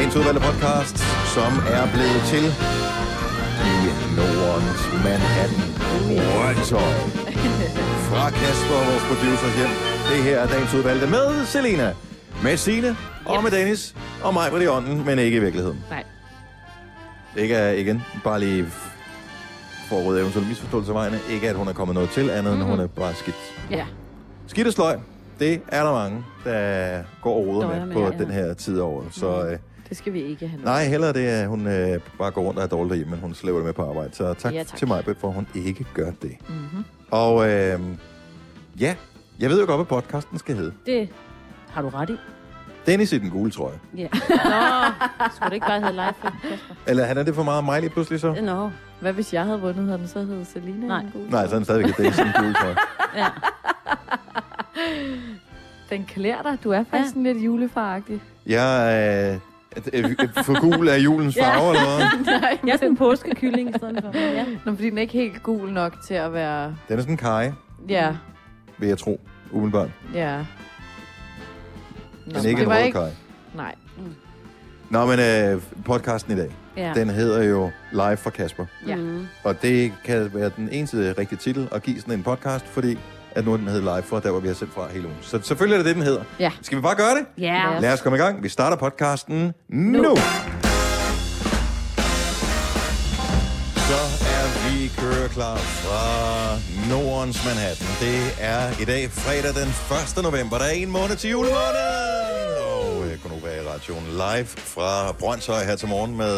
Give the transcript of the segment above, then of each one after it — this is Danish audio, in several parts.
Dagens udvalgte podcast, som er blevet til i Nordens Manhattan. Røntøj. Fra Kasper, vores producer hjem. Det her er dagens udvalgte med Selena, med Signe og med Dennis og mig på det ånden, men ikke i virkeligheden. Nej. Ikke er igen, bare lige for at rydde eventuelle misforståelser vejene. Ikke at hun er kommet noget til, andet end hun er bare skidt. Ja. Skidt og sløj, det er der mange, der går og roder med, med, på ja. den her tid året. Så øh, Det skal vi ikke have nej, hellere det, at hun øh, bare går rundt og er dårlig derhjemme, men hun slæver det med på arbejde. Så tak, Ja, tak. til mig, for at hun ikke gør det. Mm-hmm. Og øh, ja, jeg ved jo godt, hvad podcasten skal hedde. Det har du ret i. Dennis i den gule trøje. Ja. Nå, skulle det ikke bare hedde Kasper? Eller han er det for meget mig lige pludselig så? Nå. Hvad hvis jeg havde vundet, havde den så heddet Selina? Nej. Den gode Nej, så er han stadigvæk Dennis i den gule trøje. Ja. Den klæder dig. Du er faktisk Ja. sådan lidt julefaragtig. Jeg øh, for gul af julens Ja. farver, eller hvad? Nej, Jeg er sådan en påskekylling i stedet for. Ja. Nå, fordi den er ikke helt gul nok til at være... Den er sådan en kaj, Ja, vil jeg tro, umiddelbart. ja. Nå, Men ikke en det var rød ikke... kaj. Nej. Nå, men øh, podcasten i dag, ja. den hedder jo Live fra Kasper. Ja. Mm. Og det kan være den eneste rigtige titel at give sådan en podcast, fordi at nu den hedder Live fra, der hvor vi har sendt fra hele ugen. Så selvfølgelig er det det, den hedder. Ja. Skal vi bare gøre det? Ja. Lad os komme i gang. Vi starter podcasten nu. nu. Så er vi køreklar fra Nordens Manhattan. Det er i dag fredag den 1. november. Der er en måned til julemåneden. Og øh, kunne være i radioen live fra Brøndshøj her til morgen med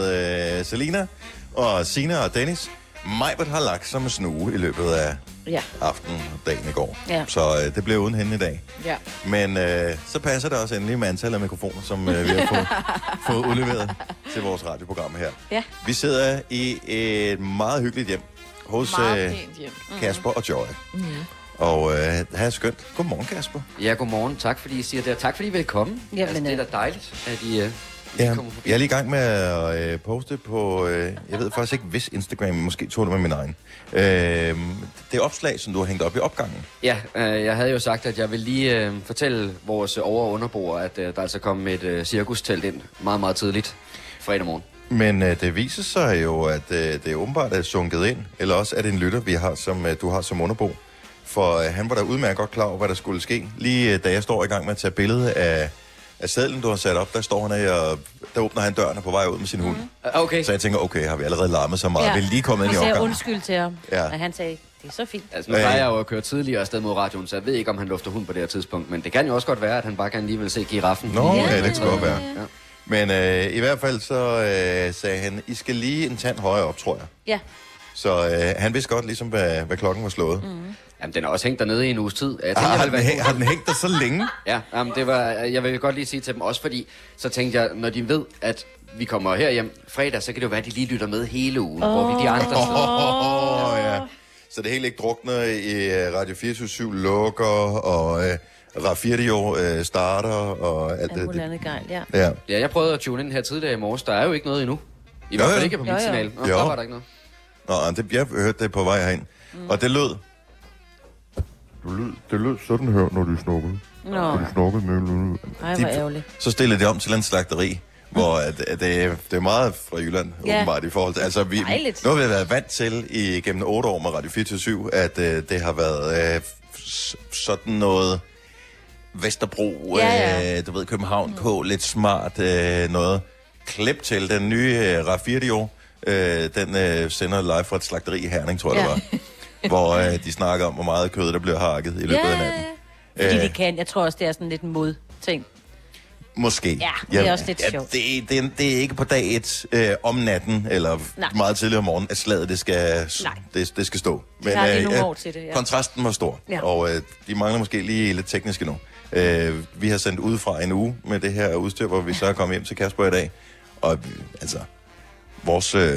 øh, Selina og Sina og Dennis. Majbert har lagt sig med snue i løbet af Ja. aftenen og dagen i går. Ja. Så øh, det blev uden hende i dag. Ja. Men øh, så passer det også endelig med antallet af mikrofoner, som øh, vi har fået, fået udleveret til vores radioprogram her. Ja. Vi sidder i et meget hyggeligt hjem hos øh, hjem. Kasper og Joy. Mm. Og øh, det er skønt. Godmorgen, Kasper. Ja, godmorgen. Tak fordi I siger det. og Tak fordi I vil komme. Jamen, altså, det er øh, da dejligt, at I, uh, Ja, kommer forbi. jeg er lige i gang med at øh, poste på, øh, jeg ved faktisk ikke, hvis Instagram, måske tog det med min egen. Øh, det opslag, som du har hængt op i opgangen. Ja, øh, jeg havde jo sagt, at jeg vil lige øh, fortælle vores over- og underboer, at øh, der altså kom et øh, cirkustelt ind meget, meget tidligt fredag morgen. Men øh, det viser sig jo, at øh, det er åbenbart er sunket ind, eller også er det en lytter, vi har, som øh, du har som underbo. For øh, han var da udmærket godt klar over, hvad der skulle ske. Lige øh, da jeg står i gang med at tage billede af, af sadlen, du har sat op, der står han af, og der åbner han døren og er på vej ud med sin hund. Uh, okay. Så jeg tænker, okay, har vi allerede larmet så meget? Ja. Vi er lige kommet ind i sagde opgangen. undskyld til ham, Ja. og han sagde, det er så fint. Altså, nu Øh. plejer jeg jo at køre tidligere afsted mod radioen, så jeg ved ikke, om han lufter hund på det her tidspunkt. Men det kan jo også godt være, at han bare kan lige vil se giraffen. Nå, ja, det kan godt være. Ja. Men øh, i hvert fald så øh, sagde han, I skal lige en tand højere op, tror jeg. Ja. Så øh, han vidste godt ligesom, hvad, hvad klokken var slået. Mm. Jamen, den er også hængt dernede i en uges tid. Jeg tænkte, Har, jeg har, den, hæng- har den hængt der så længe? Ja, jamen, det var, jeg vil godt lige sige til dem også, fordi så tænkte jeg, når de ved, at vi kommer herhjem fredag, så kan det jo være, at de lige lytter med hele ugen, oh. hvor vi de andre steder. Åh, ja. Så det hele ikke drukner i øh, Radio 24 lukker, og øh, Radio øh, starter, og alt Alt det. muligt andet gejl, ja. Ja. Ja, jeg prøvede at tune ind her tidligere i morges. Der er jo ikke noget endnu. I hvert Jo, fald jo. ikke på Jo, mit jo. signal. Nå, Jo. der var der ikke noget. Nå, det, jeg hørte det på vej herind. Mm. Og det lød... Det lød, det lød sådan her, når du snukkede. Nå, Du snukkede med... ej, hvor ærgerligt. Så stillede det om til en slagteri, hvor at, at det, det er meget fra Jylland, Ja. åbenbart, i forhold til... Altså, vi, Dejligt. nu har vi været vant til i gennem otte år med Radio 24 at øh, det har været øh, sådan noget Vesterbro, Ja, ja. Øh, du ved, København K, lidt smart øh, noget. Klip til den nye øh, Radio, øh, den øh, sender live fra et slagteri i Herning, tror jeg Ja. det var. hvor øh, de snakker om, hvor meget kød, der bliver hakket i løbet af natten. Fordi Øh. de kan. Jeg tror også, det er sådan lidt en mod-ting. Måske. Ja, det er også lidt sjovt. Det, det, det er ikke på dag et øh, om natten, eller Nej. meget tidligere om morgenen, at slaget det skal, Nej. det, det skal stå. Men lige nogle år til det, ja. kontrasten var stor, Ja. og øh, de mangler måske lige lidt teknisk endnu. Øh, vi har sendt udefra en uge med det her udstyr, hvor vi så er kommet hjem til Kasper i dag. Og øh, altså, vores... Øh,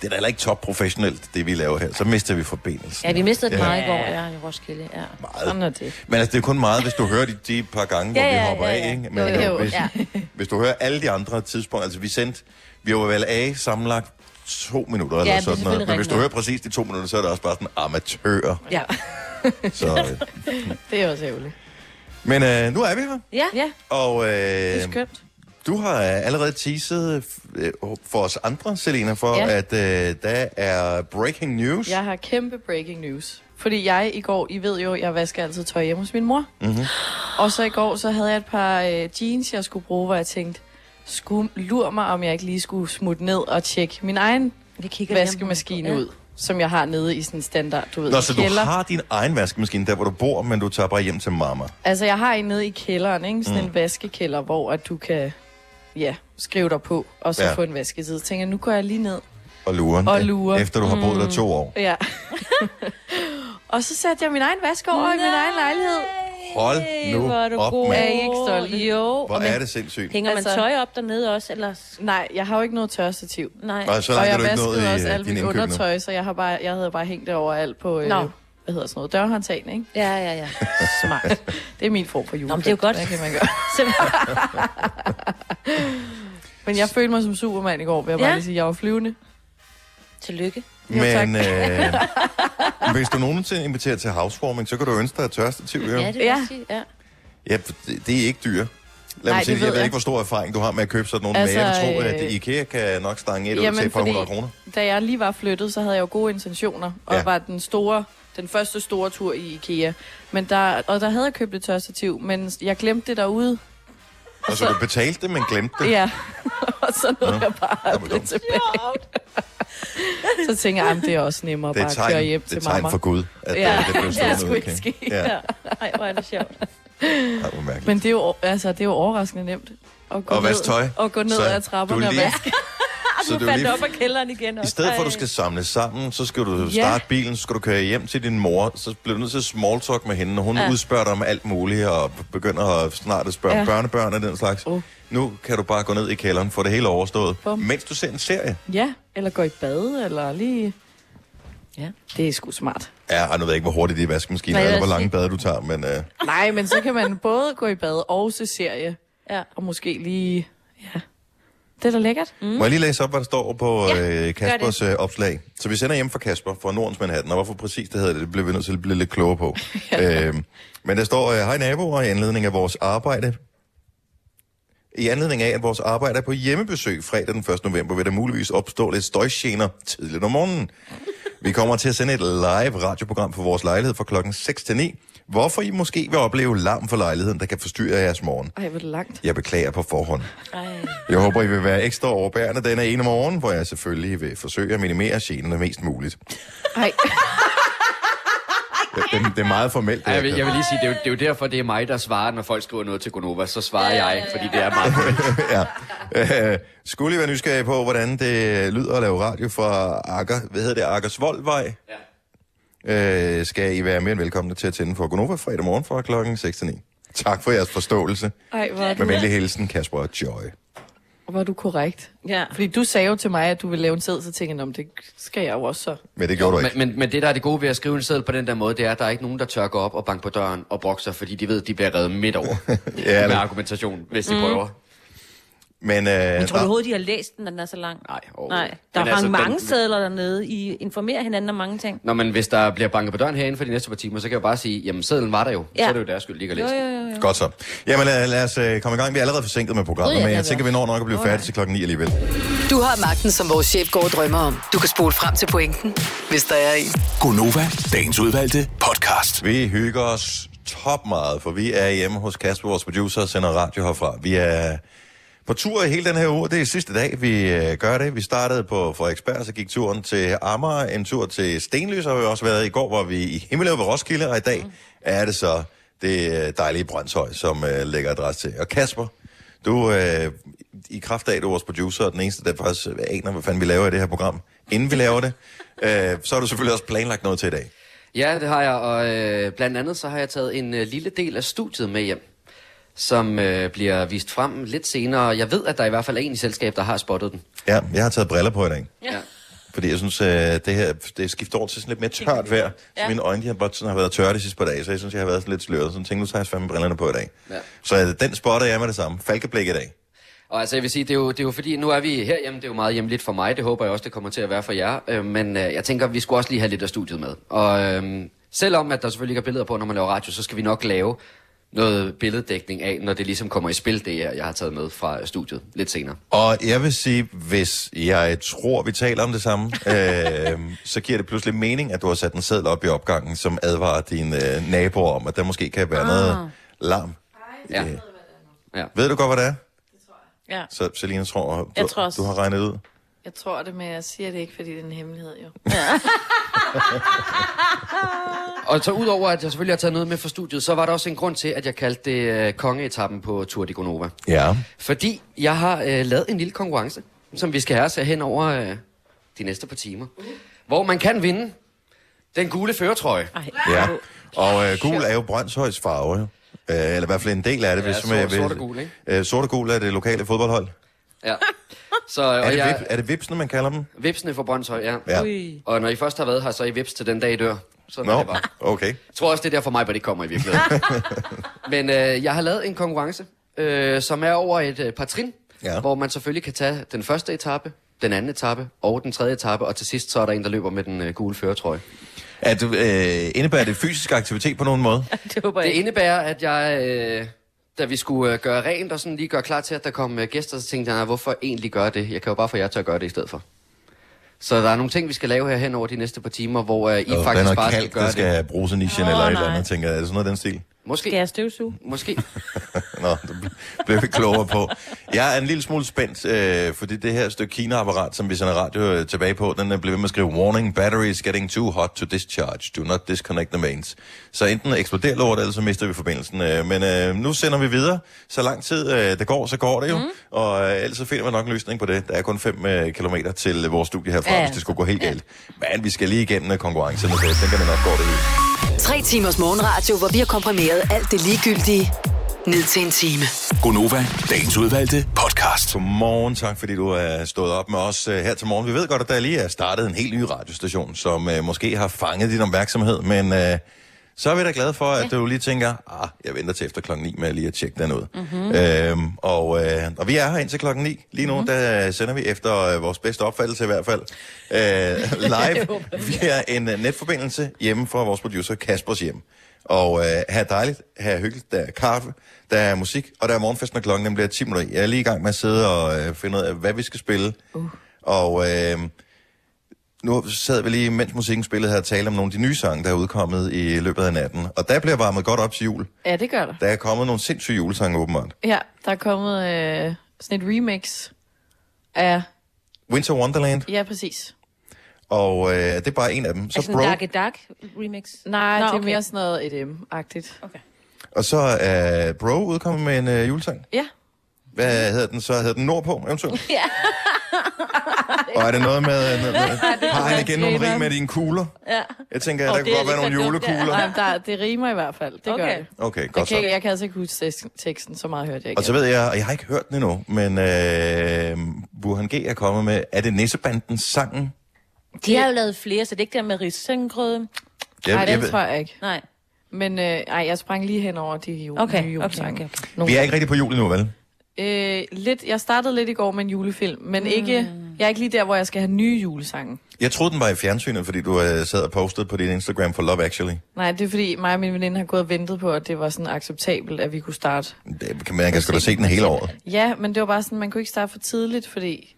det er da heller ikke top professionelt, det vi laver her. Så mister vi forbindelsen. Ja, vi mistede det Ja. meget i går, ja, i Roskilde. Ja. Meget. Sådan er det. Men altså, det er kun meget, hvis du hører de, de par gange, hvor Ja, vi ja, hopper ja, af, ja. ikke? Jo, øh, jo, hvis, ja. hvis du hører alle de andre tidspunkter, altså vi sendte, vi var vel af sammenlagt to minutter eller det er sådan noget. Men hvis du hører præcis de to minutter, så er det også bare sådan amatør. Ja. Så, øh. Det er også ærgerligt. Men øh, nu er vi her, Ja. Ja, og det er øh, skønt. Du har øh, allerede teaset øh, for os andre, Selena, for Ja. at øh, der er breaking news. Jeg har kæmpe breaking news. Fordi jeg i går, I ved jo, jeg vasker altid tøj hjemme hos min mor. Mm-hmm. Og så i går, så havde jeg et par øh, jeans, jeg skulle bruge, hvor jeg tænkte, skulle lur mig, om jeg ikke lige skulle smutte ned og tjekke min egen vaskemaskine Ja. ud, som jeg har nede i sådan en standard, du ved, Nå, så du kælder. har din egen vaskemaskine der, hvor du bor, men du tager bare hjem til mamma. Altså, jeg har en nede i kælderen, ikke? Sådan Mm. en vaskekælder, hvor at du kan ja, skrive dig på, og så Ja. få en vasketid. Så tænker jeg, nu går jeg lige ned. Og luren. Og lurer. Efter du har boet der to år. Ja. og så satte jeg min egen vask over i min egen lejlighed. Hold nu hvor er du op, god. mand. Er I ikke stolte? Jo. Hvor og er det sindssygt. Hænger man Altså- tøj op dernede også, eller? Nej, jeg har jo ikke noget tørstativ. Nej. Nej, så og jeg vaskede i også øh, alt mit nu. undertøj, så jeg, har bare, jeg havde bare hængt det overalt på, øh. Hvad hedder sådan noget, dørhåndtagene, ikke? Ja, ja, ja. Smart. Det er min form for jule. men det er jo godt. Det kan man gøre. Men jeg følte mig som Superman i går, vil jeg bare Ja. lige sige. Jeg var flyvende. Tillykke. Jo, tak. Men øh, hvis du nogensinde inviterer til housewarming, så kan du ønske dig et tørstativ, jo. Ja, det vil Ja. sige. Ja. Ja, det, er ikke dyr. Lad Nej, mig sige, jeg ved ikke, hvor stor erfaring du har med at købe sådan nogle, Altså, men jeg vil tro, at øh, IKEA kan nok stange et ud Jamen, til et par hundrede kroner. Da jeg lige var flyttet, så havde jeg jo gode intentioner, og ja. var den store, den første store tur i IKEA. Men der, og der havde jeg købt et tørstativ, men jeg glemte det derude. Og så du betalte det, men glemte det. Ja, og så nåede Nå, jeg bare det dumt. tilbage. så tænker jeg, at det er også nemmere Det er bare at køre tegn, hjem det til er et tegn mamma. for Gud, at Ja, øh, det blev det stående skulle ud, ikke ske. Ja, ja. Ej, hvor er det sjovt. Ej, hvor mærkeligt. Men det er jo, altså, det er jo overraskende nemt. At gå Og vaske tøj. Ned, og gå ned Så ad trapperne og lige- Så Du fandt lige, op af kælderen igen I også. stedet for, at du skal samle sammen, så skal du Ja. starte bilen, så skal du køre hjem til din mor, så bliver du nødt til at small talk med hende, og hun ja. Udspørger dig om alt muligt, og begynder at snart at spørge ja. Børnebørn og den slags. Uh. Nu kan du bare gå ned i kælderen, få det hele overstået, Bum. mens du ser en serie. Ja, eller gå i bad, eller lige... Ja. Det er sgu smart. Ja, og nu ved jeg ikke, hvor hurtigt de vaskemaskiner Nej, er, jeg eller hvor lange bade du tager, men øh, Nej, men så kan man både gå i bad og se serie, Ja. og måske lige... Ja, det er da lækkert. mm. må jeg lige læse op, hvad der står på øh, Kaspers øh, opslag. Så vi sender hjem fra Kasper fra Nordens Manhattan, og hvorfor præcis det hedder det, det bliver vi nødt til at blive lidt klogere på. øh, men der står, øh, hej naboer, i anledning af vores arbejde, i anledning af, at vores arbejde er på hjemmebesøg fredag den 1. november, vil der muligvis opstå lidt støjgener tidligt om morgenen. Vi kommer til at sende et live radioprogram for vores lejlighed fra klokken 6 til 9, hvorfor I måske vil opleve larm for lejligheden, der kan forstyrre jeres morgen. Ej, hvor det langt. Jeg beklager på forhånd. Ej. Jeg håber, I vil være ekstra overbærende denne ene morgen, hvor jeg selvfølgelig vil forsøge at minimere generne mest muligt. Ej, Det, det, det er meget formelt. det Ej, jeg, vil, jeg vil lige sige, det er, jo, det er jo derfor, det er mig, der svarer, når folk skriver noget til Gonova. Så svarer jeg, fordi det er meget ja. Øh, skulle I være nysgerrige på, hvordan det lyder at lave radio fra Akker, hvad hedder det, Akkersvoldvej, Ja. Øh, skal I være mere end velkomne til at tænde for Gonova fredag morgen fra klokken 6 til 9. Tak for jeres forståelse. ej hvor, er Med du, venlig hilsen, Kasper og Joy. er du korrekt. Ja. Fordi du sagde jo til mig, at du ville lave en sæd, så tænkte jeg, "Nå, men det skal jeg jo også så. Men det gjorde du ikke. Men, men, men det, der er det gode ved at skrive en seddel på den der måde, det er, at der er ikke nogen, der tør gå op og banke på døren og brokke sig, fordi de ved, at de bliver reddet midt over Ja, med det- argumentation, hvis de prøver. Men, øh, Men tror overhovedet, de har læst den, når den er så lang? Nej, Nej. Der Men er altså, mange den- sædler dernede. I informerer hinanden om mange ting. Nå, men hvis der bliver banket på døren herinde for de næste par timer, så kan jeg bare sige, jamen sedlen var der jo. Ja. Så er det jo deres skyld, de ikke har Jo, læst jo, jo. jo. Godt så. Jamen lad, lad os øh, komme i gang. Vi er allerede forsinket med programmet, men jeg er tænker, vi når nok at blive færdige til klokken 9 alligevel. Du har magten, som vores chef går og drømmer om. Du kan spole frem til pointen, hvis der er en. Gonova, dagens udvalgte podcast. Vi hygger os top meget, for vi er hjemme hos Kasper, vores producer, og sender radio herfra. Vi er på tur i hele den her uge. Det er sidste dag, vi øh, gør det. Vi startede på Frederiksberg, så gik turen til Amager, en tur til Stenløs har vi også været i går, hvor vi i Himmeløv ved Roskilde, og i dag er det så det øh, dejlige Brøndshøj, som øh, lægger adresse til. Og Kasper, du øh, i kraft af, at du er vores producer, og den eneste, der faktisk aner, hvad fanden vi laver i det her program, inden vi laver det, øh, så har du selvfølgelig også planlagt noget til i dag. Ja, det har jeg, og øh, blandt andet så har jeg taget en øh, lille del af studiet med hjem, som øh, bliver vist frem lidt senere. Jeg ved, at der i hvert fald er en i selskab, der har spottet den. Ja, jeg har taget briller på i dag. Ja. Fordi jeg synes, at det her det skifter over til sådan lidt mere tørt vejr. Så Ja. mine øjne de har, bare sådan, har været tørre de sidste par dage, så jeg synes, jeg har været sådan lidt sløret. Så jeg tænkte, nu tager jeg fandme brillerne på i dag. Ja. Så øh, den spotter jeg med det samme. Falkeblik i dag. Og altså, jeg vil sige, det er, jo, det er jo fordi, nu er vi herhjemme, det er jo meget hjemligt for mig, det håber jeg også, det kommer til at være for jer. Øh, men øh, jeg tænker, vi skulle også lige have lidt af studiet med. Og øh, selvom at der selvfølgelig ikke er billeder på, når man laver radio, så skal vi nok lave noget billeddækning af, når det ligesom kommer i spil, det jeg, jeg har taget med fra studiet lidt senere. Og jeg vil sige, hvis jeg tror, vi taler om det samme, øh, så giver det pludselig mening, at du har sat en seddel op i opgangen, som advarer dine øh, naboer om, at der måske kan være ah. noget larm. Ja. Øh, Ja. Ved du godt, hvad det er? Ja, Så Selina tror, du, Jeg tror også. du har regnet ud. jeg tror det, men jeg siger det ikke, fordi det er en hemmelighed, jo. Og så udover, at jeg selvfølgelig har taget noget med fra studiet, så var der også en grund til, at jeg kaldte det øh, kongeetappen på Tour de Gonova. Ja. Fordi jeg har øh, lavet en lille konkurrence, som vi skal have os hen over øh, de næste par timer. Hvor man kan vinde den gule føretrøje. Ej, ja. Og øh, gul er jo Brøndshøjs farve, jo. Øh, eller i hvert fald en del af det. Ja, hvis sort- man- sort og gul, ikke? Øh, sort og gul er det lokale fodboldhold. Ja. Så, og Er det, jeg, vip, er det vipsene, man kalder dem? Vipsene for Brøndshøj, ja. Ja. Ui. Og når I først har været her, så er I vips til den dag, I dør. Sådan er Nå, det bare. okay. Jeg tror også, det er der for mig, hvor det kommer i virkeligheden. Men øh, jeg har lavet en konkurrence, øh, som er over et øh, par trin, Ja. hvor man selvfølgelig kan tage den første etape, den anden etape og den tredje etape, og til sidst så er der en, der løber med den øh, gule føretrøje. Er du, øh, indebærer det fysisk aktivitet på nogen måde? Det håber jeg Det indebærer, at jeg, øh, da vi skulle øh, gøre rent og sådan lige gøre klar til, at der kom øh, gæster, så tænkte jeg, "Nej, hvorfor egentlig gøre det? Jeg kan jo bare få jer til at gøre det i stedet for. Så der er nogle ting, vi skal lave her hen over de næste par timer, hvor øh, I er faktisk noget bare skal gøre der skal det. have brusenischen Åh, eller et nej. eller andet, tænker jeg. Er det sådan noget af den stil? Måske. Skal jeg støvsuge? Måske. Nå, det bl- blev vi klogere på. Jeg er en lille smule spændt, øh, fordi det her stykke Kina-apparat, som vi sender radio øh, tilbage på, den er blevet ved med at skrive, Warning, battery is getting too hot to discharge. Do not disconnect the mains. Så enten eksploderer lortet, eller så mister vi forbindelsen. Øh, men øh, nu sender vi videre. Så lang tid øh, det går, så går det jo. Mm. Og øh, ellers så finder vi nok en løsning på det. Der er kun 5 øh, kilometer til øh, vores studie herfra, Ja, hvis det skulle gå helt galt. Men vi skal lige igennem øh, konkurrencerne, så jeg tænker, det nok går det hele. Tre timers morgenradio, hvor vi har komprimeret alt det ligegyldige ned til en time. Gonova, dagens udvalgte podcast. Godmorgen, tak fordi du er stået op med os øh, her til morgen. Vi ved godt, at der lige er startet en helt ny radiostation, som øh, måske har fanget din opmærksomhed, men øh, så er vi da glade for, at du lige tænker, ah, jeg venter til efter klokken 9 med lige at tjekke den ud. Mm-hmm. Øhm, og, øh, og vi er her indtil klokken 9. Lige nu, mm-hmm. der sender vi efter øh, vores bedste opfattelse i hvert fald, øh, live via en øh, netforbindelse hjemme fra vores producer Kaspers hjem. Og øh, er dejligt, er hyggeligt, der er kaffe, der er musik, og der er morgenfest, når klokken bliver 10 minutter. i. Jeg er lige i gang med at sidde og øh, finde ud af, hvad vi skal spille. Uh. Og øh, nu sad vi lige, mens musikken spillede her, og talte om nogle af de nye sange, der er udkommet i løbet af natten. Og der bliver varmet godt op til jul. Ja, det gør der. Der er kommet nogle sindssyge julesange, åbenbart. Ja, der er kommet øh, sådan et remix af... Winter Wonderland, Ja, præcis. og øh, det er bare en af dem. Så Altså Bro, en Dark Dark remix? Nej, Nå, det er okay. mere sådan noget EDM-agtigt. Okay. og så er Bro udkommet med en øh, julesang. Ja. Hvad hedder den så? Hedder den Nordpå, eventuelt? Ja. Og er det noget med... med, med har han igen nogle rig med dine kugler? Ja. Jeg tænker, at der det kunne godt være nogle ja. julekugler. Nej, der, det rimer i hvert fald. Det Okay. gør det. Okay, Jeg godt kan, så. ikke- jeg kan altså ikke huske teksten- så meget hørte jeg ikke. Og så ved jeg, og jeg har ikke hørt den endnu, men øh, Burhan G. er kommet med, er det Nissebandens sangen? De har jo lavet flere, så det er ikke der med risengrød. Nej, den ved- tror jeg ikke. Nej. Men øh, ej, jeg sprang lige hen over de jule, Okay, nye okay, julesange. okay, okay. Nogle Vi er ikke rigtig på jul endnu, vel? Øh, lidt, jeg startede lidt i går med en julefilm, men Mm. ikke, jeg er ikke lige der, hvor jeg skal have nye julesange. Jeg troede, den var i fjernsynet, fordi du øh, sad og postede på din Instagram for Love Actually. Nej, det er fordi mig og min veninde har gået og ventet på, at det var sådan acceptabelt, at vi kunne starte. Det kan man kan sgu da se den hele året. Ja, men det var bare sådan, man kunne ikke starte for tidligt, fordi...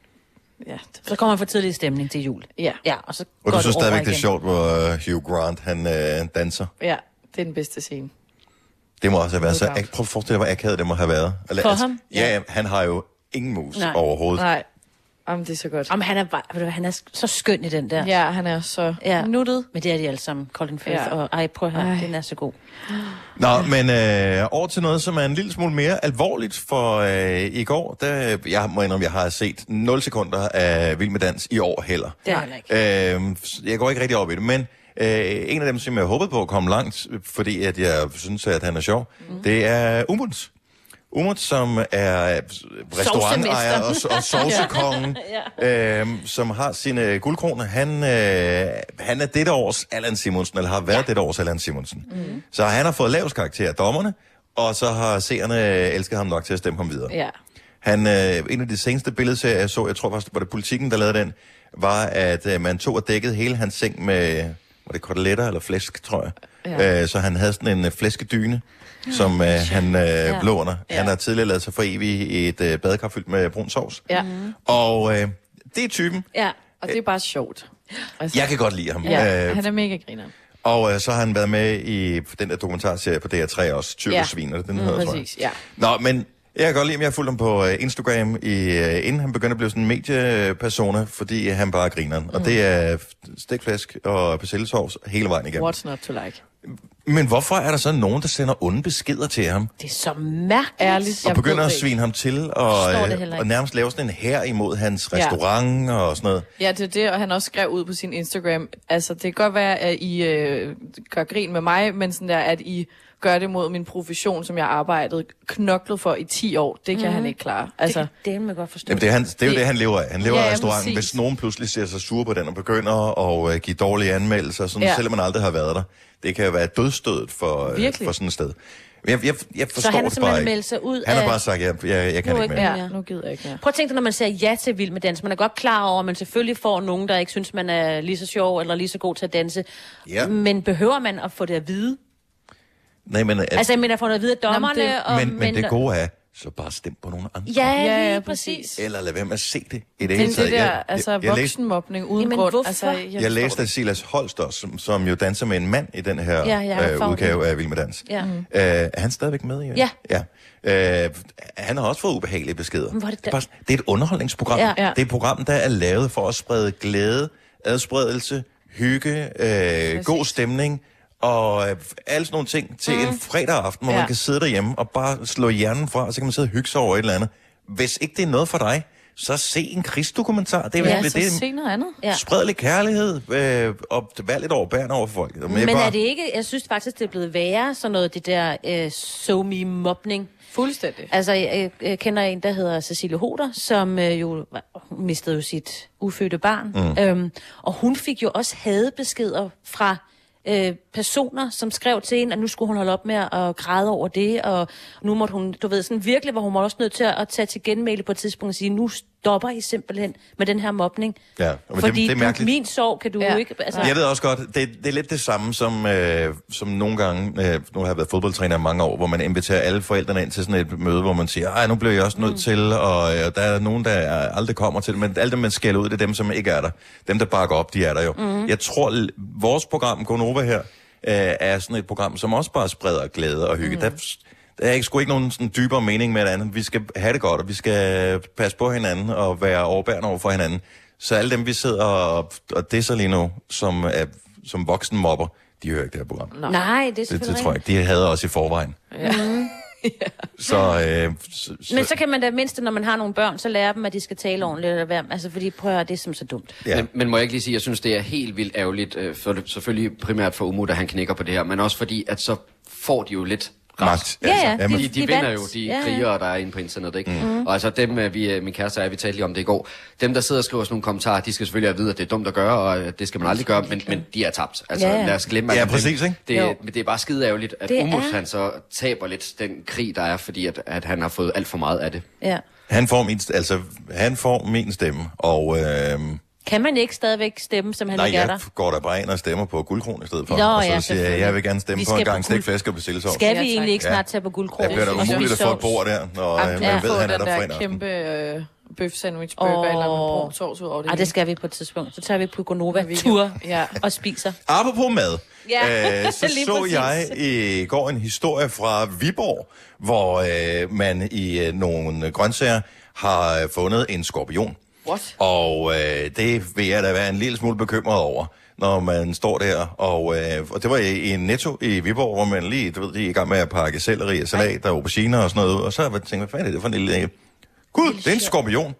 Ja, det, Så kommer man for tidlig stemning til jul. ja, Ja, og så Og du synes stadigvæk, det er sjovt, hvor øh, Hugh Grant han øh, danser. ja, det er den bedste scene. Det må også have været så... Ak- Prøv at forestille dig, hvor akavet det må have været. Eller, For ham? Ja, ja, han har jo ingen mus Nej. overhovedet. Nej, Jamen, det er så godt. Jamen, han er, bare, ved du hvad, han er så skøn i den der. Ja, han er så Ja. nuttet. Men det er de alle sammen, Colin Firth. Ja. Og ej, prøv at høre, Ej. den er så god. Nå, men øh, over til noget, som er en lille smule mere alvorligt, for øh, i går, der, jeg må indrømme, jeg har set 0 sekunder af Vild med Dans i år heller. Det er heller ikke. Øh, jeg går ikke rigtig op i det, men øh, en af dem, som jeg håbede på at komme langt, fordi at jeg synes, at han er sjov, mm. det er Umuts. Umut, som er restaurantejer og, og sovsekongen, ja. øhm, som har sine guldkroner. Han, øh, han er dette års Allan Simonsen, eller har været ja. dette års Allan Simonsen. Mm. Så han har fået lavest karakter af dommerne, og så har seerne elsket ham nok til at stemme ham videre. Ja. Han, øh, en af de seneste billedserier, jeg så, jeg tror faktisk, var det politikken, der lavede den, var, at øh, man tog og dækkede hele hans seng med, var det koteletter eller flæsk, tror jeg. Ja. Øh, så han havde sådan en øh, flæskedyne, som øh, han øh, Ja. låner. Han har tidligere lavet sig for evig i et øh, badekar fyldt med brun sovs. Ja, Og øh, det er typen. Ja. og det er bare sjovt. Altså, Jeg kan godt lide ham. ja, Øh, han er mega griner. og øh, så har han været med i den der dokumentarserie på DR3 også, Tyrkesvin, ja. den hedder, tror jeg. Præcis, ja. Nå, men jeg kan godt lide, at jeg har fulgt ham på øh, Instagram, i, øh, inden han begyndte at blive sådan en mediepersona, fordi han bare griner. Mm. Og det er stikflæsk og persillesovs hele vejen igennem. What's not to like? Men hvorfor er der så nogen, der sender onde beskeder til ham? Det er så mærkeligt. Ærligt. Og Jeg begynder at svine ham til, og, øh, og nærmest lave sådan en her imod hans Ja. restaurant og sådan noget. Ja, det er det, og han også skrev ud på sin Instagram. Altså, det kan godt være, at I øh, gør grin med mig, men sådan der, at I gør det mod min profession, som jeg har arbejdet knoklet for i 10 år. Det kan mm. han ikke klare. Altså, Det kan det man godt forstå. Jamen, det, er han, det er jo Det- han lever af. Han lever Ja, af restauranten. Hvis nogen pludselig ser sig sur på den og begynder at uh, give dårlige anmeldelser, sådan, ja. Selvom man aldrig har været der, det kan jo være dødstødet for, uh, Virkelig. for sådan et sted. Jeg, jeg, jeg forstår så han har det bare simpelthen ikke. meldt sig ud Han har af... bare sagt, jeg, jeg, jeg kan Nu ikke mere. ja, nu gider jeg ikke mere. Prøv at tænke dig, når man siger ja til Vild med Dans. Man er godt klar over, at man selvfølgelig får nogen, der ikke synes, man er lige så sjov eller lige så god til at danse. Ja. Men behøver man at få det at vide? Nej, men, at, Altså, jeg mener, at få det at vide af dommerne. det- og, men, men det gode er, så bare stem på nogle andre. Ja, Ja, lige ja, præcis. Eller lad være med at se det i det Det, hele det taget. der, Jeg- altså jeg, jeg, voksenmobning uden Jamen, grund. hvorfor? Altså, jeg, jeg læste det af Silas Holster, som, som jo danser med en mand i den her Ja, jeg har øh, udgave det. af Vild med Dans. Ja. Øh, er han stadigvæk med? i- Ja. ja. Øh, han har også fået ubehagelige beskeder. Men hvor er det det, er bare, det er et underholdningsprogram. Ja. Ja. Det er et program, der er lavet for at sprede glæde, adspredelse, hygge, øh, god stemning og øh, alle sådan nogle ting til mm. en fredag aften, hvor ja. Man kan sidde derhjemme og bare slå hjernen fra, og så kan man sidde og hygge sig over et eller andet. Hvis ikke det er noget for dig, så se en krigsdokumentar. Det er, Ja, det, så det er se noget andet. Ja. Spred lidt kærlighed, øh, og vær lidt overbærende over for folk. Men, Men bare, er det ikke, jeg synes faktisk, det er blevet værre, sådan noget, det der øh, so me mobning. Fuldstændig. Altså, jeg, jeg kender en, der hedder Cecilie Hoder, som øh, jo mistede jo sit ufødte barn. Mm. Øhm, og hun fik jo også hadebeskeder fra øh, personer, som skrev til hende, at nu skulle hun holde op med at græde over det, og nu måtte hun, du ved, sådan virkelig, hvor hun også nødt til at, at tage til genmæle på et tidspunkt og sige, nu stopper I simpelthen med den her mobning. Ja, men Fordi det, det er du, mærkeligt. min sorg kan du Ja. jo ikke... Altså, Jeg ved også godt, det, det er lidt det samme som, øh, som nogle gange, øh, nu har jeg været fodboldtræner i mange år, hvor man inviterer alle forældrene ind til sådan et møde, hvor man siger, ej, nu bliver jeg også nødt mm. til, og øh, der er nogen, der aldrig kommer til det, men alle dem, man skælder ud, det er dem, som ikke er der. Dem, der bakker op, de er der jo. Mm. Jeg tror, vores program, Gonova her, øh, er sådan et program, som også bare spreder glæde og hygge. Mm. Der, der er ikke, sgu ikke nogen sådan dybere mening med det andet. Vi skal have det godt, og vi skal passe på hinanden og være overbærende over for hinanden. Så alle dem, vi sidder og, og disser lige nu, som, er, som voksen mobber, de hører ikke det her program. Nå. Nej, det er Det, det tror jeg ikke. De havde også i forvejen. Ja. Så, øh, så, så Men så kan man da mindst, når man har nogle børn, så lære dem, at de skal tale ordentligt. Eller hvad. Altså, fordi prøv at høre, det er simpelthen så dumt. ja. Men, men må jeg ikke lige sige, jeg synes, det er helt vildt ærgerligt, øh, for, selvfølgelig primært for Umut, at han knækker på det her, men også fordi, at så får de jo lidt. Magt. Ja, ja, jamen, De, de- de de vinder jo, de Ja, ja. krigere, der er inde på internettet, ikke? Mm. Og altså dem, øh, vi, øh, min kæreste og jeg, vi talte lige om det i går, dem, der sidder og skriver sådan nogle kommentarer, de skal selvfølgelig have at vide, at det er dumt at gøre, og at det skal man aldrig gøre, men, men de er tabt. Altså, Ja, ja. lad os glemme Ja, om dem. præcis, ikke? Det, Jo. men det er bare skide ærgerligt, at er- han så taber lidt den krig, der er, fordi at, at han har fået alt for meget af det. Ja. Han får min, altså, han får min stemme, og øh, Kan man ikke stadigvæk stemme, som han nej, ikke er der? jeg går der bare ind og stemmer på guldkron i stedet for. Nå, og så ja, siger jeg, jeg vil gerne stemme Vi på en skal gang guld- stikflæsk og persillesovs. Skal Ja, vi egentlig tak. ikke Ja. snart tage på guldkrog? Det bliver da og umuligt at få et bord der, når Ej, øh, ja. man ved, han er der der fredag aften. kæmpe øh, bøf sandwich burger Åh. eller med brun sovs ud over det. Ej, det skal vi på et tidspunkt. Så tager vi på Gonova tur Ja. og spiser. Apropos mad, Ja, øh, så lige så præcis. jeg i går en historie fra Viborg, hvor øh, man i øh, nogle grøntsager har øh, fundet en skorpion. What? Og øh, det vil jeg da være en lille smule bekymret over, når man står der. Og, øh, og det var i, i netto i Viborg, hvor man lige, du ved, de er i gang med at pakke selleri og salat og auberginer og sådan noget ud. Og så har jeg tænkt, hvad fanden er det for en lille... Gud, det er en skorpion.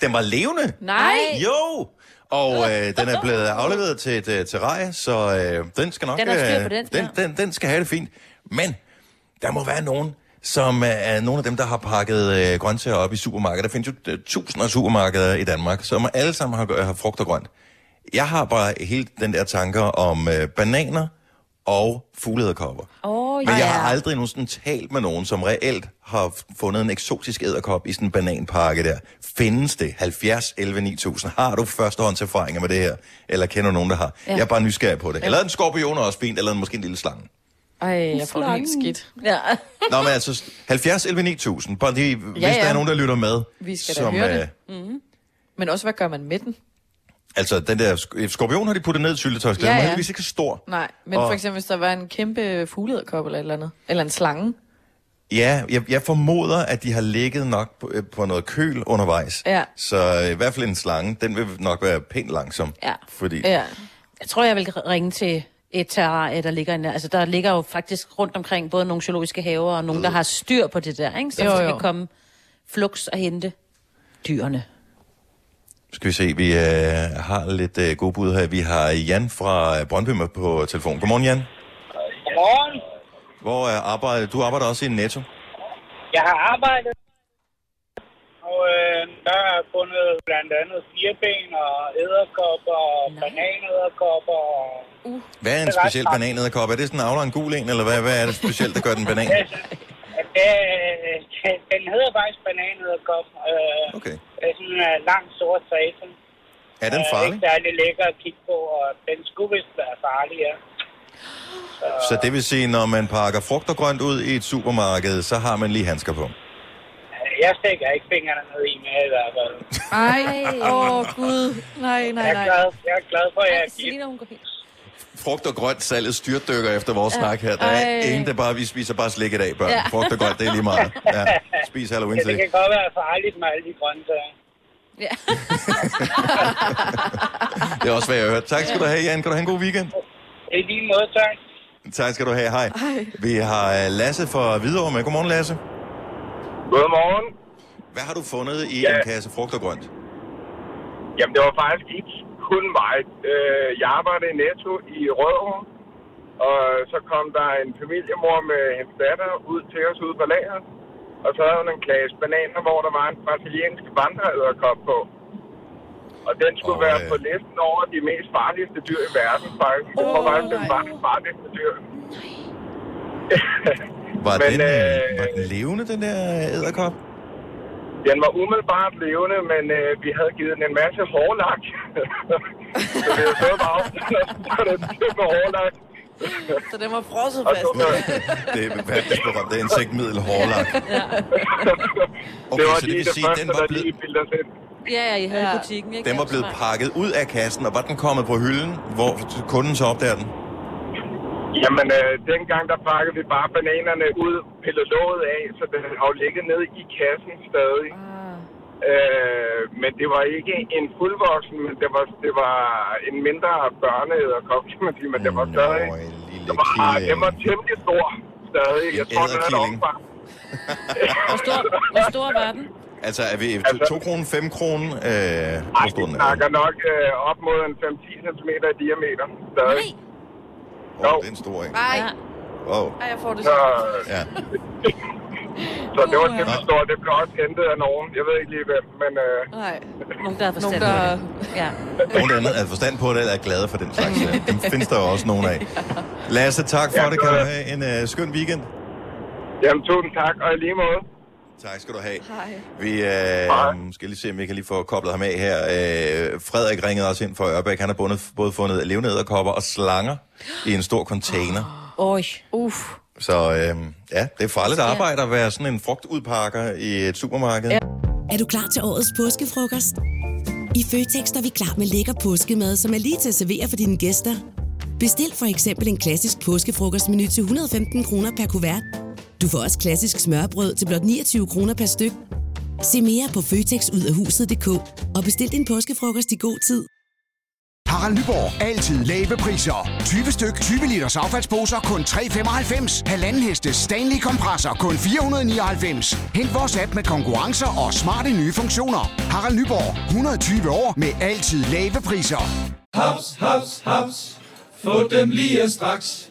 Den var levende. Nej! Jo! Og øh, den er blevet afleveret til et øh, terrarie, så øh, den skal nok... Den øh, den, den, den skal have det fint. Men der må være nogen, som øh, er nogle af dem, der har pakket øh, grøntsager op i supermarkeder. Der findes jo øh, tusinder af supermarkeder i Danmark, som alle sammen har, har frugt og grønt. Jeg har bare helt den der tanker om øh, bananer og fuglederkopper. Åh, Men ja. jeg har aldrig nogensinde talt med nogen, som reelt har fundet en eksotisk æderkop i sådan en bananpakke der. Findes det? 70, 11, 9000. Har du førstehåndserfaringer med det her? Eller kender du nogen, der har? Ja. Jeg er bare nysgerrig på det. Eller en skorpion er også fint, eller en, måske en lille slange. Ej, jeg får det helt skidt. Ja. Nå, men altså, 70 11 9000, bare lige, hvis Ja, ja. der er nogen, der lytter med. Vi skal da høre det. øh, Men også, hvad gør man med den? Altså, den der sk- skorpion har de puttet ned i Ja, ja. ja. heldigvis ikke så stor. Nej, men Og- for eksempel, hvis der var en kæmpe fuglederkop eller et eller andet. Eller en slange. Ja, jeg, jeg formoder, at de har ligget nok på, øh, på noget køl undervejs. Ja. Så øh, i hvert fald en slange, den vil nok være pænt langsom. Ja. Fordi, Ja. Jeg tror, jeg vil ringe til et terrarie, der ligger inde. Altså, der ligger jo faktisk rundt omkring både nogle zoologiske haver og nogen, der har styr på det der, ikke? Så Jo, jo, kan komme flux og hente dyrene. skal vi se, vi øh, har lidt øh, gode bud her. Vi har Jan fra øh, Brøndby med på telefon. Godmorgen, Jan. Godmorgen. Hvor er arbejdet? Du arbejder også i Netto. Jeg har arbejdet, og øh, der er fundet blandt andet fireben og æderkopper og bananæderkopper. Og... Hvad er en speciel bananæderkop? Er det sådan en avler en gul en, eller hvad, hvad er det specielt, der gør den banan? Det- den hedder faktisk bananæderkop. Øh, Okay. Det er sådan en lang sort sæson. Er den farlig? Ikke særlig lækker at kigge på, og den skulle vist være farlig, ja. Så det vil sige, når man pakker frugt og grønt ud i et supermarked, så har man lige handsker på. Jeg stikker ikke fingrene ned i med i hvert fald. Ej, åh oh, gud. Nej, nej, Jeg er nej. glad, jeg er glad for, at jeg er gift. Selina, hun går helt... Frugt og grønt salget styrtdykker efter vores ja. snak her. Der er Ej. ingen, der bare, vi spiser bare slik i dag, børn. Ja. Ja. Frugt og grønt, det er lige meget. Ja. Spis halloween Ja, det kan godt være farligt med alle de grøntsager. Ja. Det er også, hvad jeg har hørt. Tak skal du have, Jan. Kan du have en god weekend? I lige måde, tak. Tak skal du have. Hej. Vi har øh, Lasse fra Hvidovre med. Godmorgen, Lasse. Godmorgen. Hvad har du fundet i Ja. en kasse frugt og grønt? Jamen, det var faktisk ikke kun mig. Øh, Jeg arbejdede i Netto i Rødovre, og så kom der en familiemor med hendes datter ud til os ude på lageret. Og så havde hun en klasse bananer, hvor der var en brasiliansk vandreæderkop på. Og den skulle Og, være øh, på listen over de mest farligste dyr i verden, faktisk. Det var Åh, faktisk den far- farligste dyr. Var, Men, den, øh, øh, var den levende, den der æderkop? Den var umiddelbart levende, men øh, vi havde givet den en masse hårlak. så vi havde stået bare og den med hårlak. Så den var frosset fast. så, Det er verdens berømte insektmiddel hårlak. det Okay, var så det vil det sige, første, den var blevet. Ja, ja, I havde Ja. ja. butikken, ikke? den var Ja, blevet pakket ud af kassen, og var den kommet på hylden, hvor kunden så opdager den? Jamen, øh, dengang der pakkede vi bare bananerne ud, pillede låget af, så den har jo ligget nede i kassen stadig. Ah. Øh, men det var ikke en fuldvoksen, men det var, det var en mindre børneæderkop, kan man sige, men det var stadig... Nå, en lille Det var, killing. det var temmelig stor stadig. Jeg tror, den havde et omfang. Hvor stor, hvor stor var den? Altså, er vi Altså- 2 kroner, 5 kroner? Øh, Ej, vi den er? snakker nok øh, op mod en 5-10 cm i diameter stadig. Nej. Åh, oh, det er en stor en. Ej, Ja. Wow. ej, jeg får det Så. Ja. så det var Uha. temmelig stort. Det blev også hentet af nogen. Jeg ved ikke lige hvem, men øh, Nej. Nogen, der har forstand Nogen, på der- det. Ja. Nogen der er forstand på det, eller er glade for den slags. ja. Dem findes der jo også nogen af. Lasse, tak for Ja, det. Kan du det have en uh, skøn weekend? jamen, tusind tak, og i lige måde. Tak skal du have. Hej. Vi øh, skal lige se, om vi kan lige få koblet ham af her. Øh, Frederik ringede også ind fra Ørbæk. Han har bundet, både fundet levende æderkopper og slanger i en stor container. Oj. Uff. Så øh, ja, det er farligt arbejde at være sådan en frugtudpakker i et supermarked. Ja. Er du klar til årets påskefrokost? I Føtex er vi klar med lækker påskemad, som er lige til at servere for dine gæster. Bestil for eksempel en klassisk påskefrokostmenu til 115 kroner per kuvert. Du får også klassisk smørbrød til blot 29 kroner per styk. Se mere på føtexudafhuset.dk og bestil din påskefrokost i god tid. Harald Nyborg. Altid lave priser. 20 styk, 20 liters affaldsposer kun 3,95. Halvanden heste Stanley kompresser kun 499. Hent vores app med konkurrencer og smarte nye funktioner. Harald Nyborg. 120 år med altid lave priser. Haps, haps, haps. Få dem lige straks.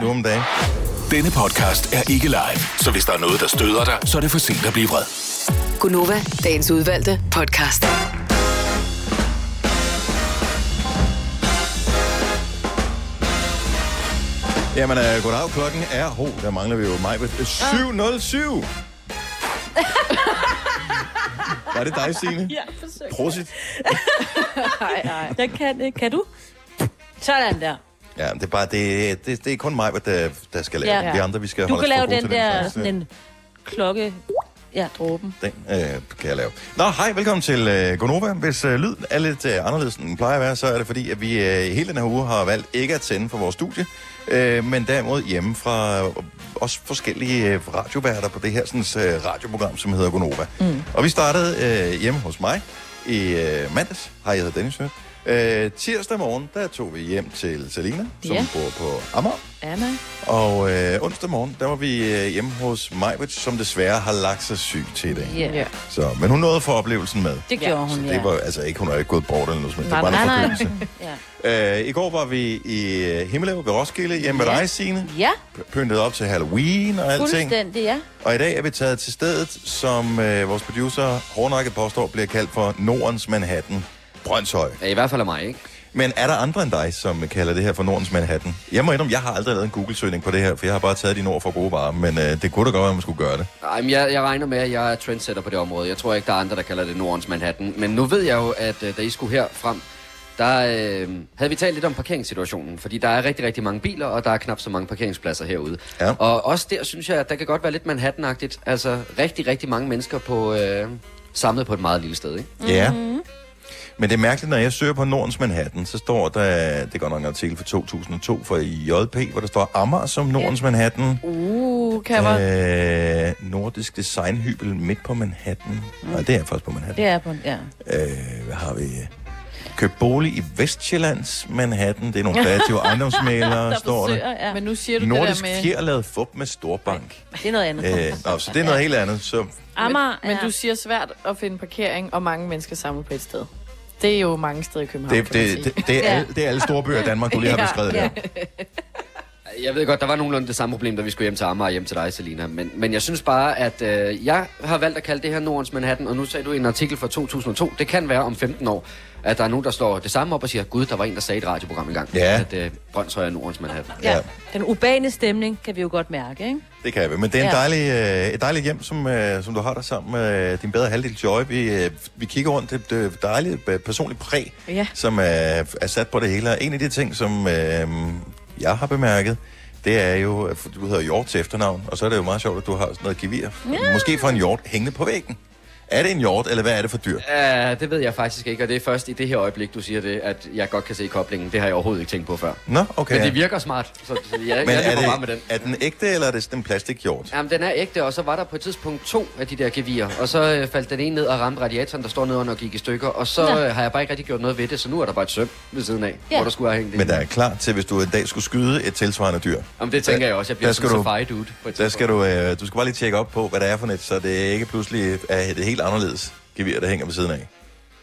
Nu om dagen. Denne podcast er ikke live, så hvis der er noget, der støder dig, så er det for sent at blive vred. Gunova, dagens udvalgte podcast. Jamen, uh, goddag. Klokken er... Ho, der mangler vi jo mig. 7.07. Var det dig, Signe? Ja, forsøg. Prosit. Nej, nej. Jeg kan. Kan du? Sådan der. Ja, det er bare... Det, det, det er kun mig, der, der skal lave Ja. Vi andre, vi skal Du holde kan lave den der, sådan en klokke... Ja, dråben. Den øh, kan jeg lave. Nå, hej, velkommen til øh, Gonova. Hvis øh, lyden er lidt øh, anderledes, end den plejer at være, så er det fordi, at vi øh, hele den her uge har valgt ikke at sende for vores studie, øh, men derimod hjemme fra øh, også forskellige øh, radioværter på det her sådan, øh, radioprogram, som hedder Gonova. Mm. Og vi startede øh, hjemme hos mig i øh, mandags. Hej, jeg hedder Dennis Hørt. Øh, tirsdag morgen, der tog vi hjem til Selina, som Ja. bor på Amager. Anna. Og øh, onsdag morgen, der var vi øh, hjemme hos Majbert, som desværre har lagt sig syg til i dag. Ja. Yeah. Så, men hun nåede at få oplevelsen med. Det gjorde hun, Så ja. det var altså ikke, hun har ikke gået bort eller noget, men det var en nej. forkølelse. ja. Øh, I går var vi i øh, Himmelev ved Roskilde, hjemme med Ja. dig, Signe. ja, Pyntet op til Halloween og alting. fuldstændig, ja. Og i dag er vi taget til stedet, som øh, vores producer hårdnakket påstår, bliver kaldt for Nordens Manhattan, Brøndshøj. Ja, i hvert fald af mig, ikke? Men er der andre end dig, som kalder det her for Nordens Manhattan? Jeg må indrømme, jeg har aldrig lavet en Google-søgning på det her, for jeg har bare taget de ord for gode varer, men øh, det kunne da godt være, at man skulle gøre det. Nej, men jeg, jeg regner med, at jeg er trendsetter på det område. Jeg tror ikke, der er andre, der kalder det Nordens Manhattan. Men nu ved jeg jo, at øh, da I skulle her frem, der øh, havde vi talt lidt om parkeringssituationen. Fordi der er rigtig, rigtig mange biler, og der er knap så mange parkeringspladser herude. Ja. Og også der synes jeg, at der kan godt være lidt Manhattan-agtigt. Altså rigtig, rigtig mange mennesker på, øh, samlet på et meget lille sted, ikke? Ja. Men det er mærkeligt, når jeg søger på Nordens Manhattan, så står der, det er godt nok en artikel fra 2002 fra JP, hvor der står Amager som Nordens Manhattan. Uh, kan Øh, nordisk designhybel midt på Manhattan. Mm. Nej, det er faktisk på Manhattan. Det er på, ja. Øh, hvad har vi? Købt bolig i Vestjyllands Manhattan. Det er nogle kreative ejendomsmalere, Der står der. ja. Men nu siger du Nordisk det der med... fjerlavet fup med storbank. Det er noget andet. Øh, nå, så det er noget helt andet. Så Amager, Men, men ja. du siger svært at finde parkering, og mange mennesker samlet på et sted. Det er jo mange steder i København, det, det, det, det, er, alle, det er alle store bøger i Danmark, du lige har beskrevet ja. der. Jeg ved godt, der var nogenlunde det samme problem, da vi skulle hjem til Amager og hjem til dig, Selina. Men, men jeg synes bare, at øh, jeg har valgt at kalde det her Nordens Manhattan, og nu sagde du i en artikel fra 2002, det kan være om 15 år, at der er nogen, der slår det samme op og siger, gud, der var en, der sagde i et radioprogram engang, Ja. at øh, Brøndshøj er Nordens Manhattan. Ja. Den urbane stemning kan vi jo godt mærke, ikke? Det kan vi. Men det er en Ja. dejlig, øh, et dejligt hjem, som, øh, som du har der sammen med din bedre halvdel Joy. Vi, øh, vi kigger rundt. Det, er et dejligt øh, personligt præg, Ja. som er, er sat på det hele. Og en af de ting, som øh, jeg har bemærket, det er jo, at du hedder Hjort til efternavn, og så er det jo meget sjovt, at du har sådan noget gevir. Ja. Måske for en hjort hængende på væggen. Er det en hjort, eller hvad er det for dyr? Uh, det ved jeg faktisk ikke, og det er først i det her øjeblik, du siger det, at jeg godt kan se koblingen. Det har jeg overhovedet ikke tænkt på før. Nå, okay. Men det virker smart, så, jeg, Men jeg er, løber bare med den. det, er den ægte, eller er det sådan en plastikhjort? Jamen, den er ægte, og så var der på et tidspunkt to af de der gevier, og så øh, faldt den ene ned og ramte radiatoren, der står nede under og gik i stykker, og så Nå. øh, har jeg bare ikke rigtig gjort noget ved det, så nu er der bare et søm ved siden af, Ja. hvor der skulle have hængt det. Men der er klar til, hvis du en dag skulle skyde et tilsvarende dyr. Jamen, det tænker jeg også. Jeg bliver Der sådan skal en du- safari dude på et Der skal du, øh, du skal bare lige tjekke op på, hvad det er for net, så det ikke pludselig er det helt anderledes gevir, der hænger ved siden af.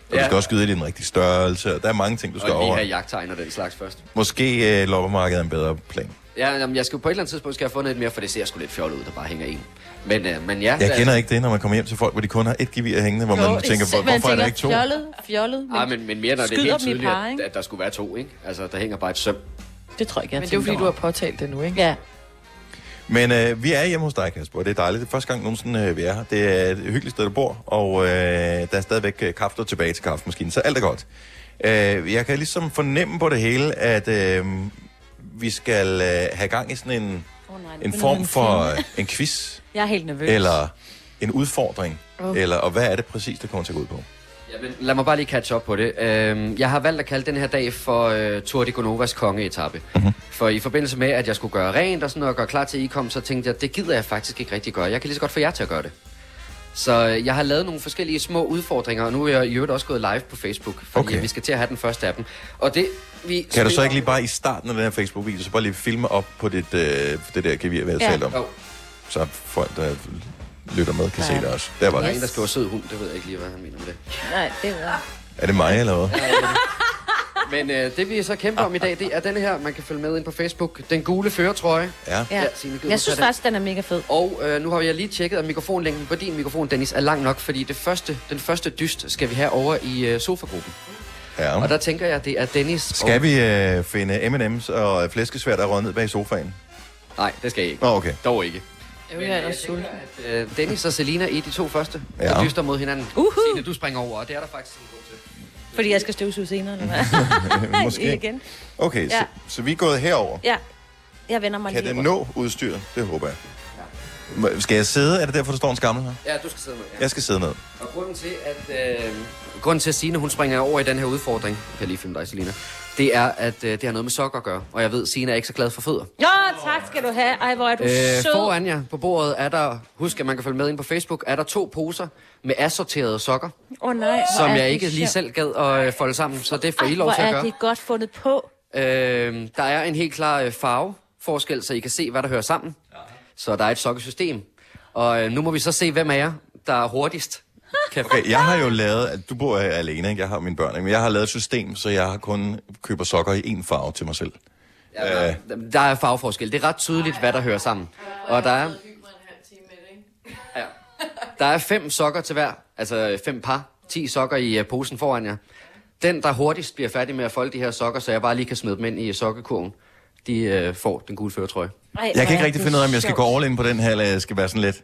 Og ja. Du skal også skyde i den rigtige størrelse, og der er mange ting, du skal Og lige over. have jagttegn og den slags først. Måske øh, loppemarkedet er en bedre plan. Ja, jamen, jeg skal jo på et eller andet tidspunkt skal jeg have fundet et mere, for det ser sgu lidt fjollet ud, der bare hænger en. Men, øh, men ja, Jeg der- kender ikke det, når man kommer hjem til folk, hvor de kun har et gevir hængende, hvor man tænker, hvor, hvorfor er der ikke to? Fjollet, fjollet, men, Ah, men, men mere, når det er helt tydeligt, par, at, at der skulle være to, ikke? Altså, der hænger bare et søm. det tror jeg ikke, jeg Men det er jo fordi, tænker du har over. påtalt det nu, ikke? Ja. Men øh, vi er hjemme hos dig, Kasper, og det er dejligt. Det er første gang nogensinde, øh, vi er her. Det er et hyggeligt sted, du bor, og øh, der er stadigvæk øh, kaffe tilbage til kaffemaskinen, så alt er godt. Øh, jeg kan ligesom fornemme på det hele, at øh, vi skal øh, have gang i sådan en, Oh, nej, en form for øh, en quiz, Jeg er helt nervøs. eller en udfordring, Oh. eller, og hvad er det præcis, det kommer til at gå ud på? Jamen, lad mig bare lige catch op på det. Øhm, jeg har valgt at kalde den her dag for øh, Tour de Gonovas kongeetappe. Mm-hmm. For i forbindelse med, at jeg skulle gøre rent og sådan noget, og gøre klar til, I kom, så tænkte jeg, det gider jeg faktisk ikke rigtig gøre. Jeg kan lige så godt få jer til at gøre det. Så øh, jeg har lavet nogle forskellige små udfordringer, og nu er jeg i øvrigt også gået live på Facebook, fordi Okay. vi skal til at have den første af dem. Og det, vi Kan du så ikke lige bare i starten af den her Facebook-video, så bare lige filme op på dit, øh, det der gevir, vi har Ja. talt om? Jo, Så folk, der lytter med, kan Ja. se det også. Der var der er det. en, der skriver sød hund, det ved jeg ikke lige, hvad han mener med det. Nej, det er... Er det mig, eller hvad? Men øh, det vi så kæmper om i dag, det er denne her, man kan følge med ind på Facebook. Den gule føretrøje. Ja. Ja. Signe, Jeg synes den? faktisk, den er mega fed. Og øh, nu har jeg lige tjekket, at mikrofonlængden på din mikrofon, Dennis, er lang nok, fordi det første, den første dyst skal vi have over i øh, sofagruppen. Ja. Og der tænker jeg, det er Dennis. Skal og... vi øh, finde M&M's og flæskesvær, der er ned bag sofaen? Nej, det skal jeg ikke. Nå, okay. Dog ikke. Jeg er ellers sulten. Øh, Dennis og Selina i de to første, Ja. ja. der dyster mod hinanden. Uhu. Signe, du springer over, og det er der faktisk en grund til. Fordi jeg skal støvsuge senere, eller hvad? Måske. Igen. Okay, så, Ja. så vi er gået herover. Ja. Jeg vender mig Kan lige det nå udstyret? Det håber jeg. Må- Skal jeg sidde? Er det derfor, der står en skammel her? Ja, du skal sidde med. Ja. Jeg skal sidde ned. Og grunden til, at, øh, grunden til, at Signe, hun springer over i den her udfordring, kan jeg lige filme dig, Selina, det er, at øh, det har noget med sokker at gøre. Og jeg ved, Signe er ikke så glad for fødder. Ja, tak skal du have. Ej, hvor er du Øh, sød. foran jer på bordet er der, husk at man kan følge med ind på Facebook, er der to poser med assorterede sokker, Åh oh, nej, hvor som er jeg ikke lige selv gad at øh, folde sammen, så det får I Ej, lov hvor til at er gøre. det godt fundet på. Øh, der er en helt klar øh, farveforskel, så I kan se, hvad der hører sammen. Så der er et sokkesystem. Og øh, nu må vi så se, hvem af jer, der er hurtigst. Okay, jeg har jo lavet, at du bor alene, ikke? Jeg har mine børn, ikke? men jeg har lavet et system, så jeg har kun køber sokker i én farve til mig selv. Ja, Øh, der er farveforskel. Det er ret tydeligt, hvad der hører sammen. Og der er, ja, der er fem sokker til hver, altså fem par, ti sokker i uh, posen foran jer. Den, der hurtigst bliver færdig med at folde de her sokker, så jeg bare lige kan smide dem ind i sokkekurven, de uh, får den gule føretrøje. Ej, jeg kan ikke rigtig finde ud af, om jeg skal gå all in på den her, eller jeg skal være sådan lidt...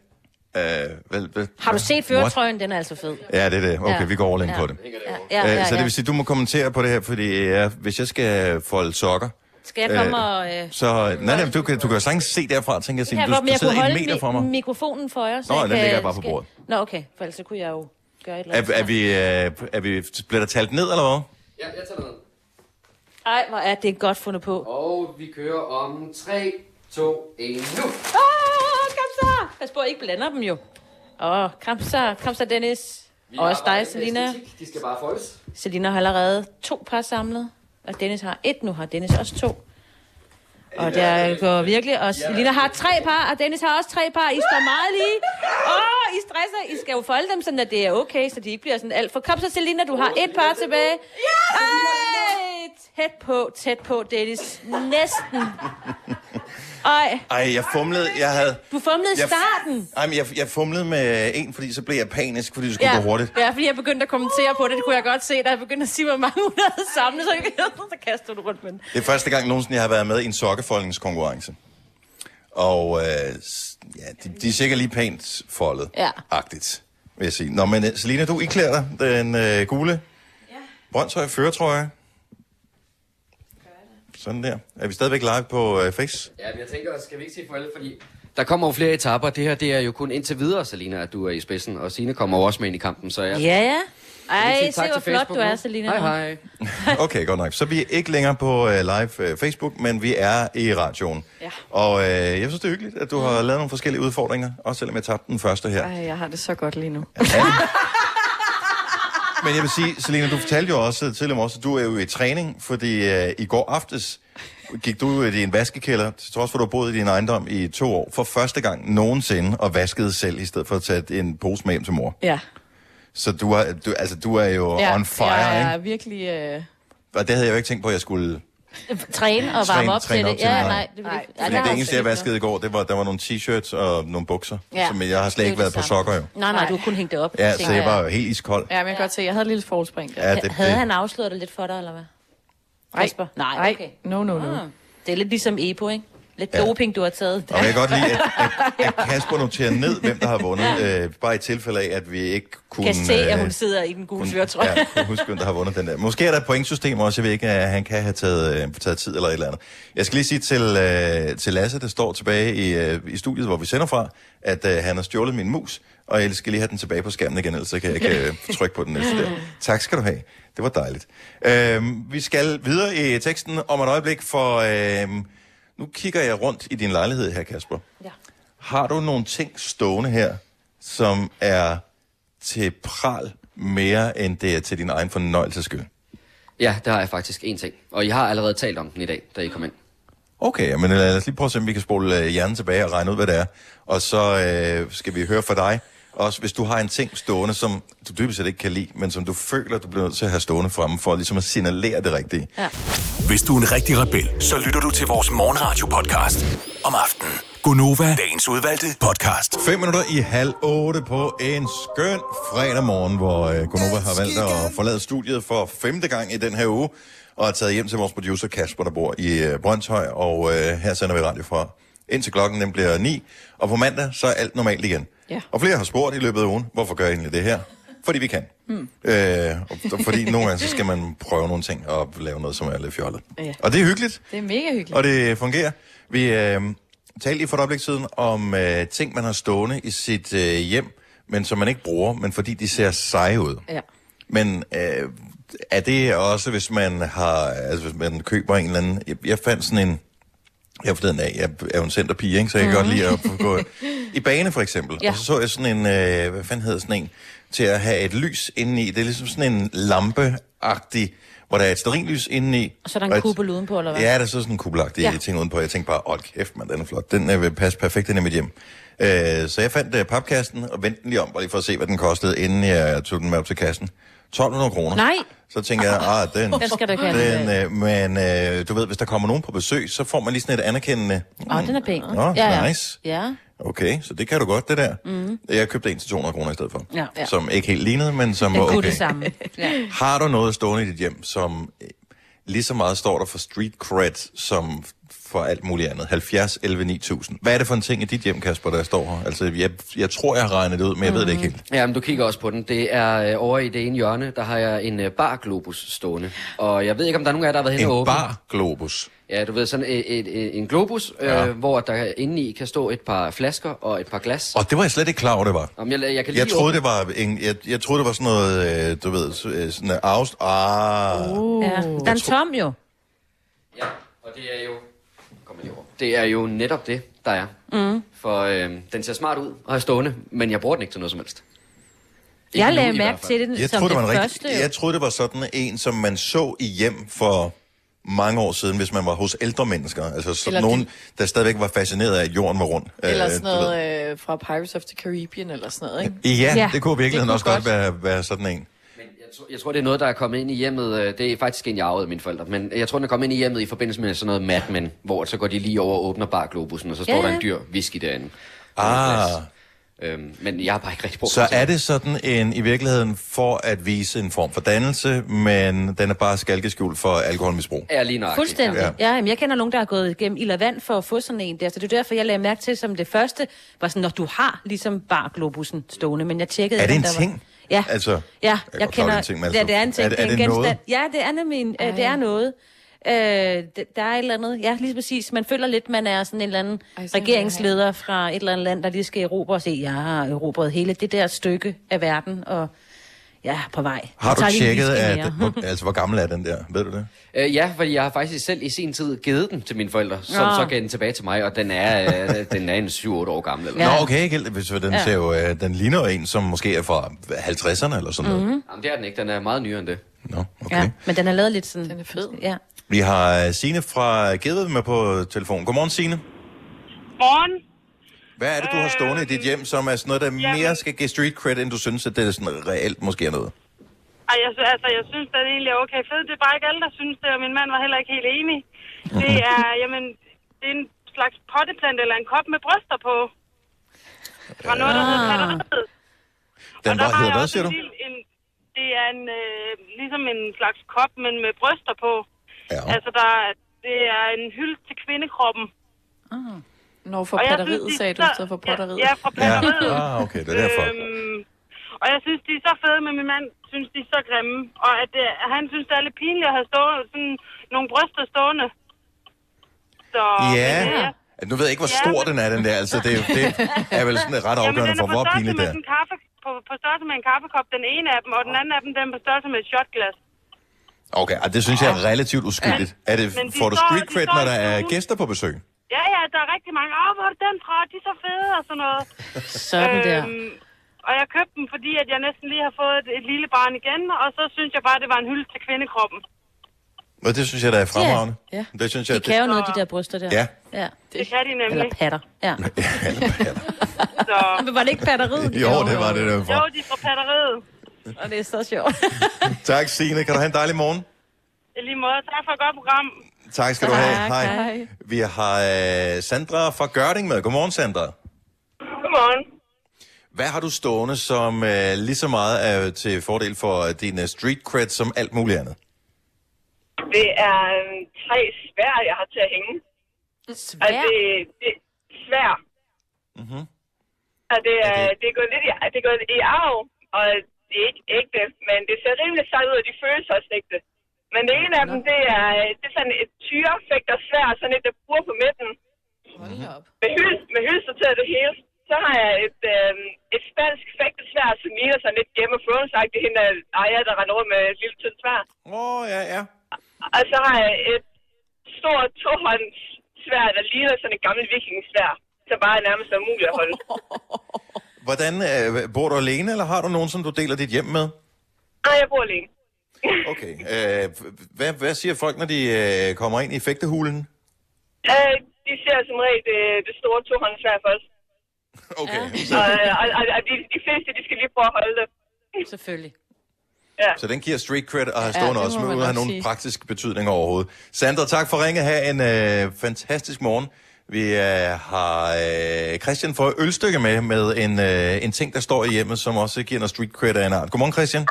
Øh, vel, vel, Har du set føretrøjen? Den er altså fed. Ja, det er det. Okay, Ja. vi går all in Ja. på det. Ja, ja, ja, Øh, Så det vil sige, du må kommentere på det her, fordi ja, hvis jeg skal folde sokker... Skal jeg komme øh, og... Øh, Så, nej, nej, du kan, du kan jo sagtens se derfra, tænker jeg, jeg du, du jeg sidder en meter fra mig. mi- mikrofonen for jer. Så Nå, jeg den ligger bare på skal- bordet. Nå, okay. For ellers så kunne jeg jo gøre et eller Er, andet. er, vi, øh, er vi, bliver der talt ned, eller hvad? Ja, jeg tager ned. Ej, hvor er det godt fundet på. Og vi kører om 3, 2, 1, nu! Åh, så! Pas på, at I ikke blander dem jo. Åh, kom så, kom så, Dennis. Vi Og også dig, Selina. De skal bare foldes. Selina har allerede to par samlet, og Dennis har et, nu har Dennis også to. Og der går virkelig, og Selina har tre par, og Dennis har også tre par. I står meget lige. Åh, oh, I stresser. I skal jo folde dem, sådan at det er okay, så de ikke bliver sådan alt for... Kom så, Selina, du har et par tilbage. Ej, tæt på, tæt på, Dennis. Næsten. Ej, Ej, jeg fumlede, jeg havde... du fumlede i Jeg- starten. Ej, men jeg, jeg fumlede med en, fordi så blev jeg panisk, fordi det skulle gå hurtigt. Ja, fordi jeg begyndte at kommentere på det. Det kunne jeg godt se, da jeg begyndte at sige, hvor mange hun havde samlet. Så, så kastede du rundt med den. Det er første gang nogensinde, jeg har været med i en sokkefoldningskonkurrence. Og øh, ja, de, de er sikkert lige pænt foldet. Ja. Agtigt, vil jeg sige. Nå, men øh, Selina, du iklæder dig den øh, gule ja. Brøndshøj føretrøje. Sådan der. Er vi stadigvæk live på øh, Face? Ja, men jeg tænker, skal vi ikke sige farvel, fordi der kommer jo flere etaper. Det her, det er jo kun indtil videre, Selina, at du er i spidsen, og Signe kommer jo også med ind i kampen, så jeg... Ja, ja. Vi Ej, se tak hvor flot Facebook du er? Selina. Hej, hej. Okay, godt nok. Så vi er ikke længere på øh, live øh, Facebook, men vi er i radioen. Ja. Og øh, jeg synes, det er hyggeligt, at du har lavet nogle forskellige udfordringer, også selvom jeg tabte den første her. Ej, jeg har det så godt lige nu. Men jeg vil sige, Selina, du fortalte jo også tidligere også, at du er jo i træning, fordi øh, i går aftes gik du i din vaskekælder, til trods for, at du har boet i din ejendom i to år, for første gang nogensinde og vaskede selv, i stedet for at tage en pose med hjem til mor. Ja. Så du er, du, altså, du er jo ja on fire, jeg ikke? er virkelig... Øh... Og det havde jeg jo ikke tænkt på, at jeg skulle... Træne og varme Træne- op træne til op det. til det, Ja, nej. nej. Det, Nej, ja, det jeg eneste, jeg vaskede i går, det var, der var nogle t-shirts og nogle bukser, Ja. som jeg har slet Det ikke været det på sokker jo. Nej, nej, du har kun hængt det op. Ja, så jeg var helt iskold. Ja, men jeg kan godt se, jeg havde et lille forspring. Ja, det, Havde det, han afsløret det lidt for dig, eller hvad? Nej. Kasper? Nej, okay. No, no, no. Ah, det er lidt ligesom EPO, ikke? Lidt Ja. doping, du har taget. Og jeg kan godt lide, at, at, at Kasper noterer ned, hvem der har vundet. Øh, bare i tilfælde af, at vi ikke kunne... Kan se, at øh, hun sidder i den gule førtrøje. Ja, kunne huske, hvem der har vundet den der. Måske er der et pointsystem også, jeg ved ikke, at han kan have taget, øh, taget tid eller et eller andet. Jeg skal lige sige til, øh, til Lasse, der står tilbage i, øh, i studiet, hvor vi sender fra, at øh, han har stjålet min mus, og jeg skal lige have den tilbage på skærmen igen, ellers så kan jeg ikke øh, trykke på den næste der. Tak skal du have. Det var dejligt. Øh, vi skal videre i teksten om et øjeblik, for øh, nu kigger jeg rundt i din lejlighed her, Kasper. Ja. Har du nogle ting stående her, som er til pral mere, end det er til din egen fornøjelses skyld? Ja, der har jeg faktisk en ting. Og I har allerede talt om den i dag, da I kom ind. Okay, men lad os lige prøve at se, om vi kan spole øh, hjernen tilbage og regne ud, hvad det er. Og så øh, skal vi høre fra dig, Også hvis du har en ting stående, som du dybest set ikke kan lide, men som du føler, du bliver nødt til at have stående fremme for ligesom at signalere det rigtige. Ja. Hvis du er en rigtig rebel, så lytter du til vores morgenradio-podcast om aftenen. Gunova, dagens udvalgte podcast. 5 minutter i halv otte på en skøn fredag morgen, hvor uh, Gunova har valgt at forlade studiet for femte gang i den her uge, og er taget hjem til vores producer Kasper, der bor i uh, Brøndshøj, og uh, her sender vi radio fra indtil klokken den bliver 9, og på mandag så er alt normalt igen. Ja. Og flere har spurgt i løbet af ugen, hvorfor gør jeg egentlig det her? Fordi vi kan. Mm. Øh, og, fordi nogle gange så skal man prøve nogle ting og lave noget, som er lidt fjollet. Ja. Og det er hyggeligt. Det er mega hyggeligt. Og det fungerer. Vi øh, talte lige for et øjeblik siden om øh, ting, man har stående i sit øh, hjem, men som man ikke bruger, men fordi de ser seje ud. Ja. Men øh, er det også, hvis man har, altså hvis man køber en eller anden, jeg, jeg fandt sådan en, jeg forleden af, jeg er jo en centerpige, ikke? så jeg kan godt lide at gå i bane for eksempel. Ja. Og så så jeg sådan en, øh, hvad fanden hedder sådan en, til at have et lys indeni. Det er ligesom sådan en lampeagtig, hvor der er et stearinlys indeni. Og så er der en kuppel udenpå, eller hvad? Ja, der er så sådan en kubelagtig Ja. ting udenpå. Jeg tænkte bare, hold kæft, man, den er flot. Den øh, vil passe perfekt ind i mit hjem. Øh, så jeg fandt øh, papkassen og vendte den lige om, bare lige for at se, hvad den kostede, inden jeg tog den med op til kassen. 1200 kroner. Nej. Så tænker jeg, ah, den, Den skal du den øh, Men øh, du ved, hvis der kommer nogen på besøg, så får man lige sådan et anerkendende... Åh, den er pæn. Nå, ja, nice. Ja. Okay, så det kan du godt, det der. Mm. Jeg købte en til 200 kroner i stedet for. Ja. ja. Som ikke helt lignede, men som Den var okay. det samme. Ja. Har du noget stående i dit hjem, som øh, lige så meget står der for street cred, som for alt muligt andet? 70, 11, 9000. Hvad er det for en ting i dit hjem, Kasper, der står her? Altså, jeg, jeg tror, jeg har regnet det ud, men jeg ved det ikke helt. Ja, men du kigger også på den. Det er øh, over i det ene hjørne, der har jeg en øh, barglobus stående. Og jeg ved ikke, om der er nogen af jer, der har været hen En og åbne. bar-globus. Ja, du ved, sådan et, et, et, en globus, ja. Ja. øh, hvor der indeni kan stå et par flasker og et par glas. Og det var jeg slet ikke klar over, det var. Om jeg, jeg kan lige Jeg troede, åbne- det var, en, jeg, jeg troede, det var sådan noget, øh, du ved, øh, sådan en afst... Ah. Uh. Ja. Der er en tom jo. Ja, og det er jo... Det er jo netop det, der er. Mm. For øh, den ser smart ud og er stående, men jeg bruger den ikke til noget som helst. Ikke Jeg lagde mærke til det Jeg som troede, det det var første. rigtig, jeg troede, det var sådan en, som man så i hjem for mange år siden, hvis man var hos ældre mennesker. Altså sådan Eller nogen, de- der stadigvæk var fascineret af, at jorden var rund. Eller Øh, sådan noget øh, fra Pirates of the Caribbean eller sådan noget, ikke? Ja, Ja, det kunne det også godt være, være sådan en. Jeg tror, jeg tror, det er noget, der er kommet ind i hjemmet. øh, Det er faktisk en, jeg arvede af mine forældre. Men jeg tror, den er kommet ind i hjemmet i forbindelse med sådan noget Mad Men, hvor så går de lige over og åbner barglobusen, og så står Ja, der en dyr whisky derinde. Ah. Øhm, men jeg har bare ikke rigtig brugt Så er det sådan en, i virkeligheden, for at vise en form for dannelse, men den er bare skalkeskjult for alkoholmisbrug. Ja, lige nøjagtigt. Fuldstændig. Ja. Ja, jamen, jeg kender nogen, der har gået igennem ild og vand for at få sådan en der. Så det er derfor, jeg lagde mærke til, som det første, var sådan, når du har ligesom barglobusen stående. Men jeg tjekkede, Er det en der var- ting? Ja. Altså, Ja, jeg jeg, over, kender... det er en ting, men ja, altså, det er en ting. er det- er en det genstand. noget? Ja, det er nemlig en, øh, det er noget. Øh, der er et eller andet, ja, lige præcis. Man føler lidt, man er sådan en eller anden Ej, regeringsleder fra et eller andet land, der lige skal erobre og se, jeg har erobret hele det der stykke af verden, og ja, på vej. Har du tjekket, at, hvor, altså, hvor gammel er den der? Ved du det? Øh, ja, fordi jeg har faktisk selv i sin tid givet den til mine forældre, som så gav den tilbage til mig, og den er, øh, den er en 7-8 år gammel. Eller Ja. Nå, okay, ikke helt. Hvis den, Ja. ser jo, øh, den ligner jo en, som måske er fra 50'erne eller sådan noget. Mhm. Jamen, det er den ikke. Den er meget nyere end det. Nå, okay. Ja, men den er lavet lidt sådan... Den er fed. Ja. Vi har øh, Signe fra Gedved med på telefon. Godmorgen, Signe. Morgen. Hvad er det, du har stående i dit hjem, som er sådan noget, der Jamen. mere skal give street cred, end du synes, at det er sådan reelt måske er noget? Ej, jeg, altså, jeg synes, at det egentlig er okay fedt. Det er bare ikke alle, der synes det, og min mand var heller ikke helt enig. Det er, jamen, det er en slags potteplante eller en kop med bryster på. Fra noget, der hedder Ah. katteriet. Den Og der var, hedder hvad, også siger du? en, det er en, øh, ligesom en slags kop, men med bryster på. Ja. Altså, der, er- det er en hylde til kvindekroppen. Når for Og jeg patteriet, synes, de sagde du, så- i stedet for potteriet. Ja, fra patteriet. Ah, okay, det er derfor. Øhm, og jeg synes, de er så fede, men min mand synes, de er så grimme. Og at det, han synes, det er lidt pinligt at have stående, sådan nogle bryster stående. Så, Ja. men, øh, Nu ved jeg ikke, hvor Ja, stor men- den er, den der. Altså, det, det er vel sådan ret Jamen, afgørende den er for, på hvor pinligt med det er. sådan en kaffe, på, på størrelse med en kaffekop, den ene af dem, og den anden af dem, den er på størrelse med et shotglas. Okay, og det synes jeg er relativt uskyldigt. Er det, Men de får du street cred, når der er gæster på besøg? Ja, ja, der er rigtig mange. Åh, hvor er det den fra? De er så fede og sådan noget. Sådan der. Og jeg købte dem, fordi at jeg næsten lige har fået et, et lille barn igen, og så synes jeg bare, det var en hylde til kvindekroppen. Og det synes jeg, der er fremragende. Ja. Det synes jeg, De kan jo noget, de der bryster der. Ja. ja. Det kan de nemlig. Eller patter. Ja. Så... Men var det ikke batteriet? Jo, det var det Jo, derfor. de er fra batteriet. Og det er så sjovt. Tak, Signe. Kan du have en dejlig morgen? I lige måde. Tak for et godt program. Tak skal du have. Vi har øh, Sandra fra Gørding med. Godmorgen, Sandra. Godmorgen. Hvad har du stående, som øh, lige så meget er til fordel for øh, din øh, street cred som alt muligt andet? Det er øh, tre svær, jeg har til at hænge. Svær? Og det, det svær. Mm-hmm. Og det er, det er gået lidt i, det er gået i arv, og det er ikke ægte, men det ser rimelig sejt ud, og de føles også ægte. Men det ene af dem, det er, det er sådan et tyrefægter svær, sådan et, der bruger på midten. Med, hys, med hylster det hele. Så har jeg et, øh, et spansk fægtesvær, som ligner sådan lidt Game of Thrones-agtigt. Hende er Aya, der render rundt med et lille tyndt svær. Åh, oh, ja, ja. Og så har jeg et stort tohånds svær, der ligner sådan et gammelt vikingsvær. Så bare er nærmest er umuligt at holde. Hvordan, øh, bor du alene, eller har du nogen, som du deler dit hjem med? Nej, jeg bor alene. Okay. Øh, hvad, hvad siger folk, når de øh, kommer ind i fægtehulen? Øh, de ser som regel det, det store tohåndssvær først. Okay. Og, og, og, og de, de fleste, de skal lige prøve at holde det. Selvfølgelig. Ja. Så den giver street cred og har Ja, stående det også, uden at have nogen sige. praktisk betydning overhovedet. Sandra, tak for ringe. Ha' en øh, fantastisk morgen. Vi øh, har øh, Christian fra Ølstykke med, med en, øh, en ting, der står i hjemmet, som også giver noget street cred af en art. Godmorgen, Christian.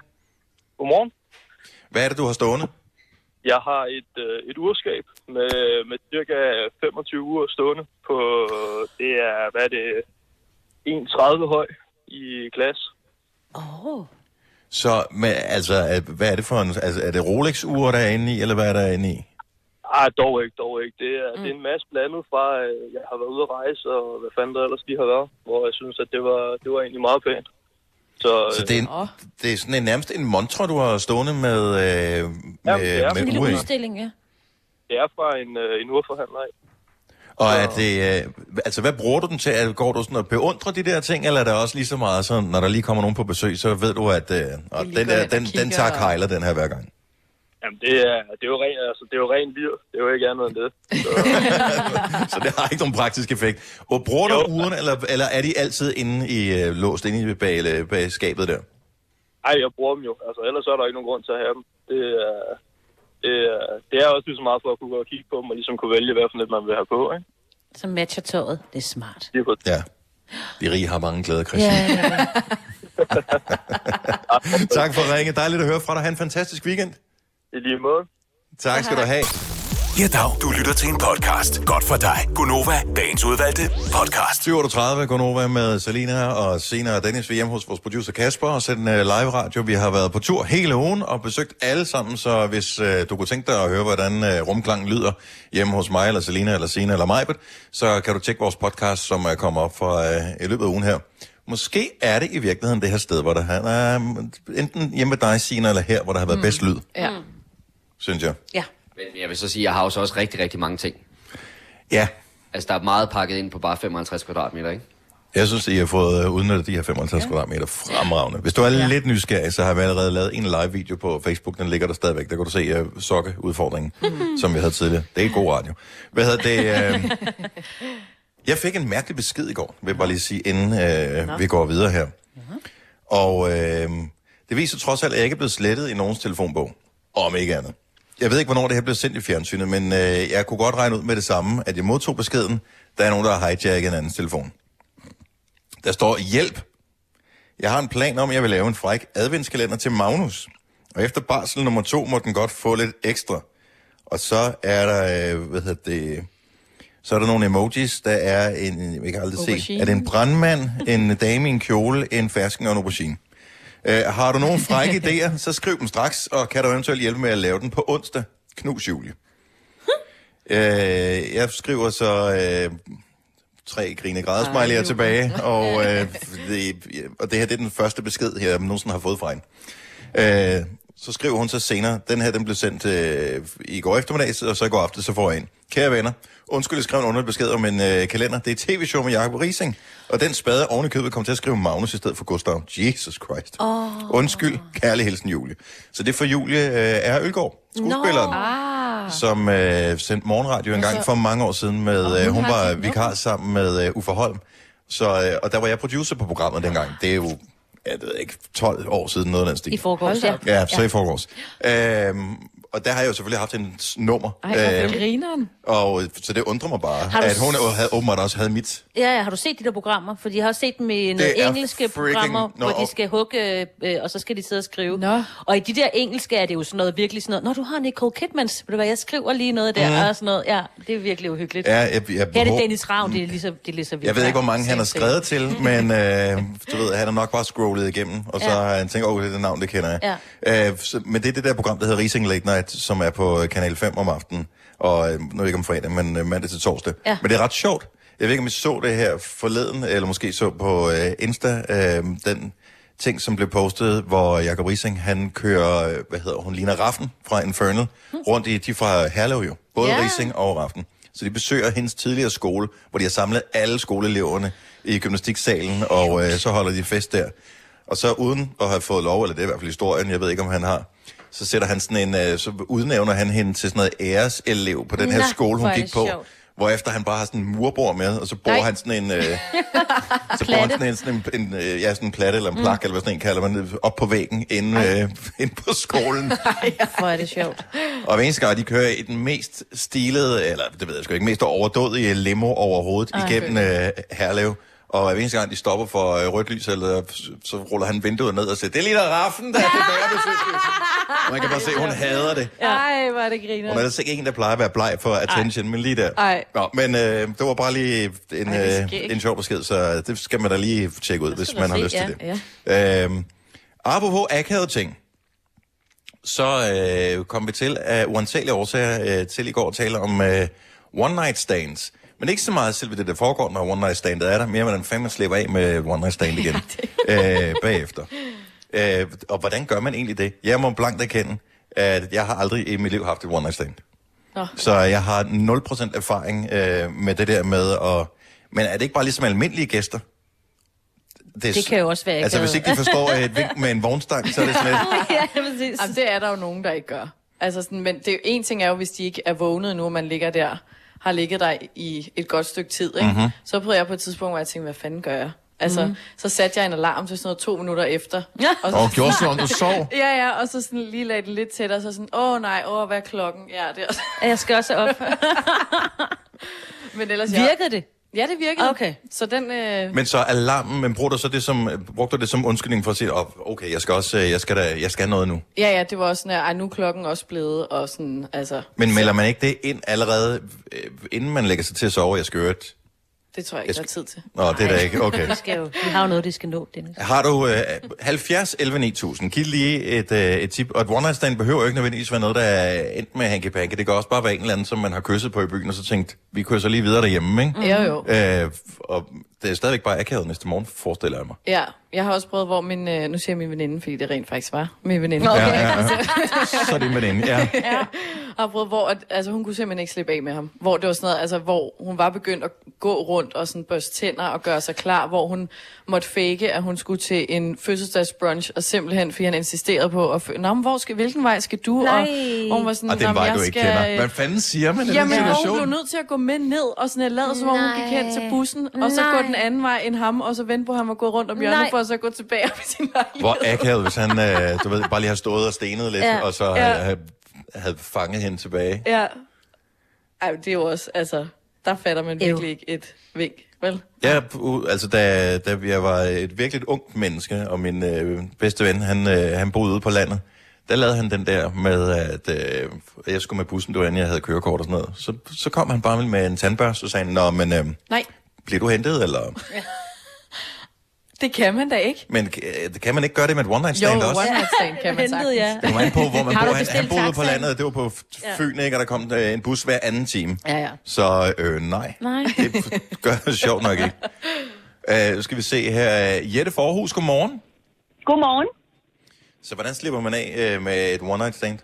Godmorgen. Hvad er det, du har stående? Jeg har et, øh, et urskab med, med cirka 25 uger stående på, det er, hvad er det, 1,30 høj i glas. Åh. Oh. Så, men, altså, hvad er det for en... Altså, er det Rolex-ure, der er inde i, eller hvad er der inde i? Ej, dog ikke, dog ikke. Det er, mm. det er en masse blandet fra, øh, jeg har været ude at rejse, og hvad fanden der ellers lige har været, hvor jeg synes, at det var, det var egentlig meget pænt. Så, Så det er, en, det er sådan en, nærmest en montre, du har stående med, øh, med, det er med en lille ure i. Udstilling, ja. det er fra en, øh, en urforhandler af. Og er det, øh, altså, hvad bruger du den til? Er- Går du sådan og beundrer de der ting, eller er det også lige så meget sådan, når der lige kommer nogen på besøg, så ved du, at øh, og lige den, går der, ind og den, den kigger tager og- kejler den her hver gang? Jamen, det er, det er jo ren, altså, det er jo ren lir. Det er jo ikke andet end det. Så, Så det har ikke nogen praktisk effekt. Og bruger du uren, eller, eller er de altid inde i, øh, låst inde i bag, øh, bag skabet der? ej, jeg bruger dem jo. Altså, ellers er der ikke nogen grund til at have dem. Det er, det er, det er også lige så meget for at kunne gå og kigge på dem, og ligesom kunne vælge, hvad for lidt man vil have på, ikke? Som matcher tøjet. Det er smart. Ja. De rige har mange glæder, Christian. Ja, ja, ja. tak for ringe. Dejligt at høre fra dig. Ha' en fantastisk weekend. I lige måde. Tak skal du have. Ja, dag. Du lytter til en podcast. Godt for dig. Gunova, dagens udvalgte podcast. 7.38 Gonova med Selina og Sina og Dennis. Vi er hjemme hos vores producer Kasper og sætter en uh, live radio. Vi har været på tur hele ugen og besøgt alle sammen, så hvis uh, du kunne tænke dig at høre, hvordan uh, rumklangen lyder hjemme hos mig, eller Selina, eller Sina, eller Majbet, så kan du tjekke vores podcast, som uh, kommer op for, uh, i løbet af ugen her. Måske er det i virkeligheden det her sted, hvor der er uh, enten hjemme med dig, Sina, eller her, hvor der har været mm. bedst lyd, Ja. Synes jeg. Ja. Men jeg vil så sige, at jeg har jo så også rigtig, rigtig mange ting. Ja. Altså, der er meget pakket ind på bare 55 kvadratmeter, ikke? Jeg synes, I har fået øh, udnyttet de her 55 ja. kvadratmeter fremragende. Hvis du er ja. lidt nysgerrig, så har vi allerede lavet en live-video på Facebook. Den ligger der stadigvæk. Der kan du se uh, sokkeudfordringen, mm. som vi havde tidligere. Det er god radio. Hvad hedder det? Uh... Jeg fik en mærkelig besked i går, vil jeg bare lige sige, inden uh, vi går videre her. Og uh, det viser trods alt, at jeg ikke er blevet slettet i nogens telefonbog. Om ikke andet. Jeg ved ikke, hvornår det her blev sendt i fjernsynet, men uh, jeg kunne godt regne ud med det samme, at jeg modtog beskeden. Der er nogen, der har hijacket en andens telefon. Der står, hjælp. Jeg har en plan om, at jeg vil lave en fræk adventskalender til Magnus. Og efter barsel nummer to må den godt få lidt ekstra. Og så er der, øh, hvad hedder det, så er der nogle emojis. Der er en, jeg kan aldrig se, Aubergine. er det en brandmand, en dame i en kjole, en fersken og en aubergine. Øh, har du nogle frække idéer, så skriv dem straks, og kan du eventuelt hjælpe med at lave den på onsdag. Knus Julie. øh, jeg skriver så øh, tre grine grædesmiley'er tilbage, og, øh, det, og det her det er den første besked, jeg nogensinde har fået fra hende. Øh, så skriver hun så senere, den her den blev sendt øh, i går eftermiddag, og så i går aften, så får jeg en. Kære venner, undskyld, jeg skrev en underlig besked om en øh, kalender. Det er et tv-show med Jacob Rising, og den spade oven i købet kom til at skrive Magnus i stedet for Gustav. Jesus Christ. Oh. Undskyld, kærlig hilsen Julie. Så det er for Julie øh, er Ølgaard, skuespilleren, Ah. som øh, sendte morgenradio en gang for mange år siden med, øh, hun var vikar sammen med øh, Uffe Holm, Så, øh, og der var jeg producer på programmet dengang. Det er jo, jeg ved ikke, 12 år siden noget af den stil. I forgårs, ja. Ja, så i forgårs. Øhm, og der har jeg jo selvfølgelig haft en s- nummer. Ej, Øhm, grineren. og øh, så det undrer mig bare, Har du at hun havde, åbenbart også havde mit. Ja, ja, har du set de der programmer? For de har også set dem i nogle er engelske freaking- programmer, Nå, hvor de skal hugge, øh, og så skal de sidde og skrive. Nå. Og i de der engelske er det jo sådan noget, virkelig sådan noget, når du har Nicole Kidmans, ved du hvad, jeg skriver lige noget der, Mhm. og sådan noget. Ja, det er virkelig uhyggeligt. Ja, jeg- jeg- Her er det Dennis Ravn, det er lige så, det er lige så vildt. Jeg ved ikke, hvor mange han har skrevet til, men øh, du ved, han har nok bare scrollet igennem, og så Ja. har han tænkt, åh, det er det navn, det kender jeg. Ja. Øh, så, men det er det der program, der hedder Rising Late Night, som er på øh, Kanal 5 om aftenen, og øh, nu ikke om fredag, men øh, mandag til torsdag. Ja. Men det er ret sjovt. Jeg ved ikke, om I så det her forleden, eller måske så på øh, Insta, øh, den ting, som blev postet, hvor Jacob Rising, han kører, øh, hvad hedder hun, Lina Raffen fra Infernal, rundt i, de fra Herlev jo, både ja. Rising og Raffen. Så de besøger hendes tidligere skole, hvor de har samlet alle skoleeleverne i gymnastiksalen, og øh, så holder de fest der. Og så uden at have fået lov, eller det er i hvert fald historien, jeg ved ikke, om han har, så sætter han sådan en, øh, så udnævner han hende til sådan noget æreselev på den her skole, hun gik på. sjovt. Hvor efter han bare har sådan en murbord med, og så bor Nej. han sådan en, øh, så bor han sådan en, sådan en, en øh, ja, sådan en platte eller en plak, mm. eller hvad sådan en kalder man op på væggen inde, øh, inde på skolen. Hvor er det sjovt. Og hver eneste gang, de kører i den mest stilede, eller det ved jeg sgu ikke, mest overdådige limo overhovedet Ej. Ej. igennem øh, Herlev. Og hver eneste gang, de stopper for øh, rødt lys, eller, så ruller han vinduet ned og siger, det er lige der Raffen, der er tilbage på Og man kan bare se, hun hader det. Ej, hvor er det griner. Hun er ellers ikke en, der plejer at være bleg for attention, Ej. men lige der. Ej. Nå, men øh, det var bare lige en, Ej, øh, en sjov besked, så det skal man da lige tjekke ud, hvis man har se, lyst ja. til det. Ja. Øhm, apropos akavede ting, så øh, kom vi til af uansagelige årsager øh, til i går at tale om øh, one night stands. Men ikke så meget selve det, der foregår, når one night standet er der, mere hvordan fanden man slipper af med one night stand igen øh, bagefter. Øh, og hvordan gør man egentlig det? Jeg må blankt erkende, at jeg har aldrig i mit liv haft et one night stand. Nå. Så jeg har 0% erfaring øh, med det der med at... Men er det ikke bare ligesom almindelige gæster? er Det kan jo også være Altså, hvis ikke de forstår et vink med en vognstang, så er det sådan lidt... ja, præcis. Jamen, det er der jo nogen, der ikke gør. Altså sådan, men det er jo en ting er jo, hvis de ikke er vågnet nu, og man ligger der, har ligget der i et godt stykke tid, ikke? Mhm. Så prøvede jeg på et tidspunkt, hvor jeg tænkte, hvad fanden gør jeg? Altså, mm. så satte jeg en alarm til sådan noget to minutter efter. Ja. Og gjorde sådan, om du sov. Ja, ja, og så sådan lige lagde det lidt tættere, så sådan, åh nej, åh, hvad er klokken? Ja, det er også... Jeg skal også op. Men ellers, Virkede det? Ja, det virkede. Okay. Så den... Øh... Men så alarmen, men bruger du så det som, brugte du det som undskyldning for at sige, oh, okay, jeg skal også, øh, jeg skal, da, jeg skal noget nu. Ja, ja, det var også sådan, at nu er klokken også blevet, og sådan, altså... Men melder man ikke det ind allerede, øh, inden man lægger sig til at sove, jeg skal et... Det tror jeg Jeg ikke, der er tid til. Nå, det er da ikke, okay. De, skal jo, de har jo noget, de skal nå, Dennis. Har du øh, 70 11 9000, giv lige et, øh, et tip. Og et one night stand behøver jo ikke nødvendigvis være noget, der er endt med hanky panky. Det kan også bare være en eller anden, som man har kysset på i byen, og så tænkt, vi kysser lige videre derhjemme, ikke? Jo, jo. Øh, og det er stadigvæk bare akavet næste morgen, forestiller jeg mig. Ja, jeg har også prøvet, hvor min... Øh, nu siger jeg min veninde, fordi det rent faktisk var min veninde. Okay. Ja, ja, ja. Så er det den, ja. ja. har prøvet, hvor at, altså, hun kunne simpelthen ikke slippe af med ham. Hvor det var sådan noget, altså, hvor hun var begyndt at gå rundt og sådan børste tænder og gøre sig klar, hvor hun måtte fake, at hun skulle til en fødselsdagsbrunch, og simpelthen, fordi han insisterede på at... Fø- Nå, men hvor skal, hvilken vej skal du? Nej. Og, og hun var sådan, Og den "Nå, men vej, jeg du ikke skal, kender. Hvad fanden siger man i den Jamen, og hun situation? blev nødt til at gå med ned, og sådan jeg lavede, som om hun gik hen til bussen, og så gå Nej. den anden vej end ham, og så vente på, at han var gået rundt om hjørnet, Nej. for at så gå tilbage op i sin lejlighed. Hvor akavet, hvis han, øh, du ved, bare lige har stået og stenet lidt, Ja. og så Ja. havde, havde, fanget hende tilbage. Ja. Ej, det er jo også, altså, der fatter man virkelig ikke et vink, vel? Ja, altså da, da jeg var et virkelig ungt menneske, og min øh, bedste ven, han, øh, han boede ude på landet, der lavede han den der med, at øh, jeg skulle med bussen, det var inden jeg havde kørekort og sådan noget. Så, så kom han bare med en tandbørste og sagde, Nå, men øh, Nej, bliver du hentet, eller... det kan man da ikke. Men øh, kan man ikke gøre det med et one night Jo, stand også? one night stand kan man sagtens. ja. Det kommer an på, hvor man Har bor. Han, han boede på landet, det var på Ja. Fyn, ikke? Og der kom øh, en bus hver anden time. Ja, ja. Så øh, nej, Nej. det gør det sjovt nok ikke. Uh, nu skal vi se her. Jette Forhus, godmorgen. Godmorgen. Så hvordan slipper man af øh, med et one night stand?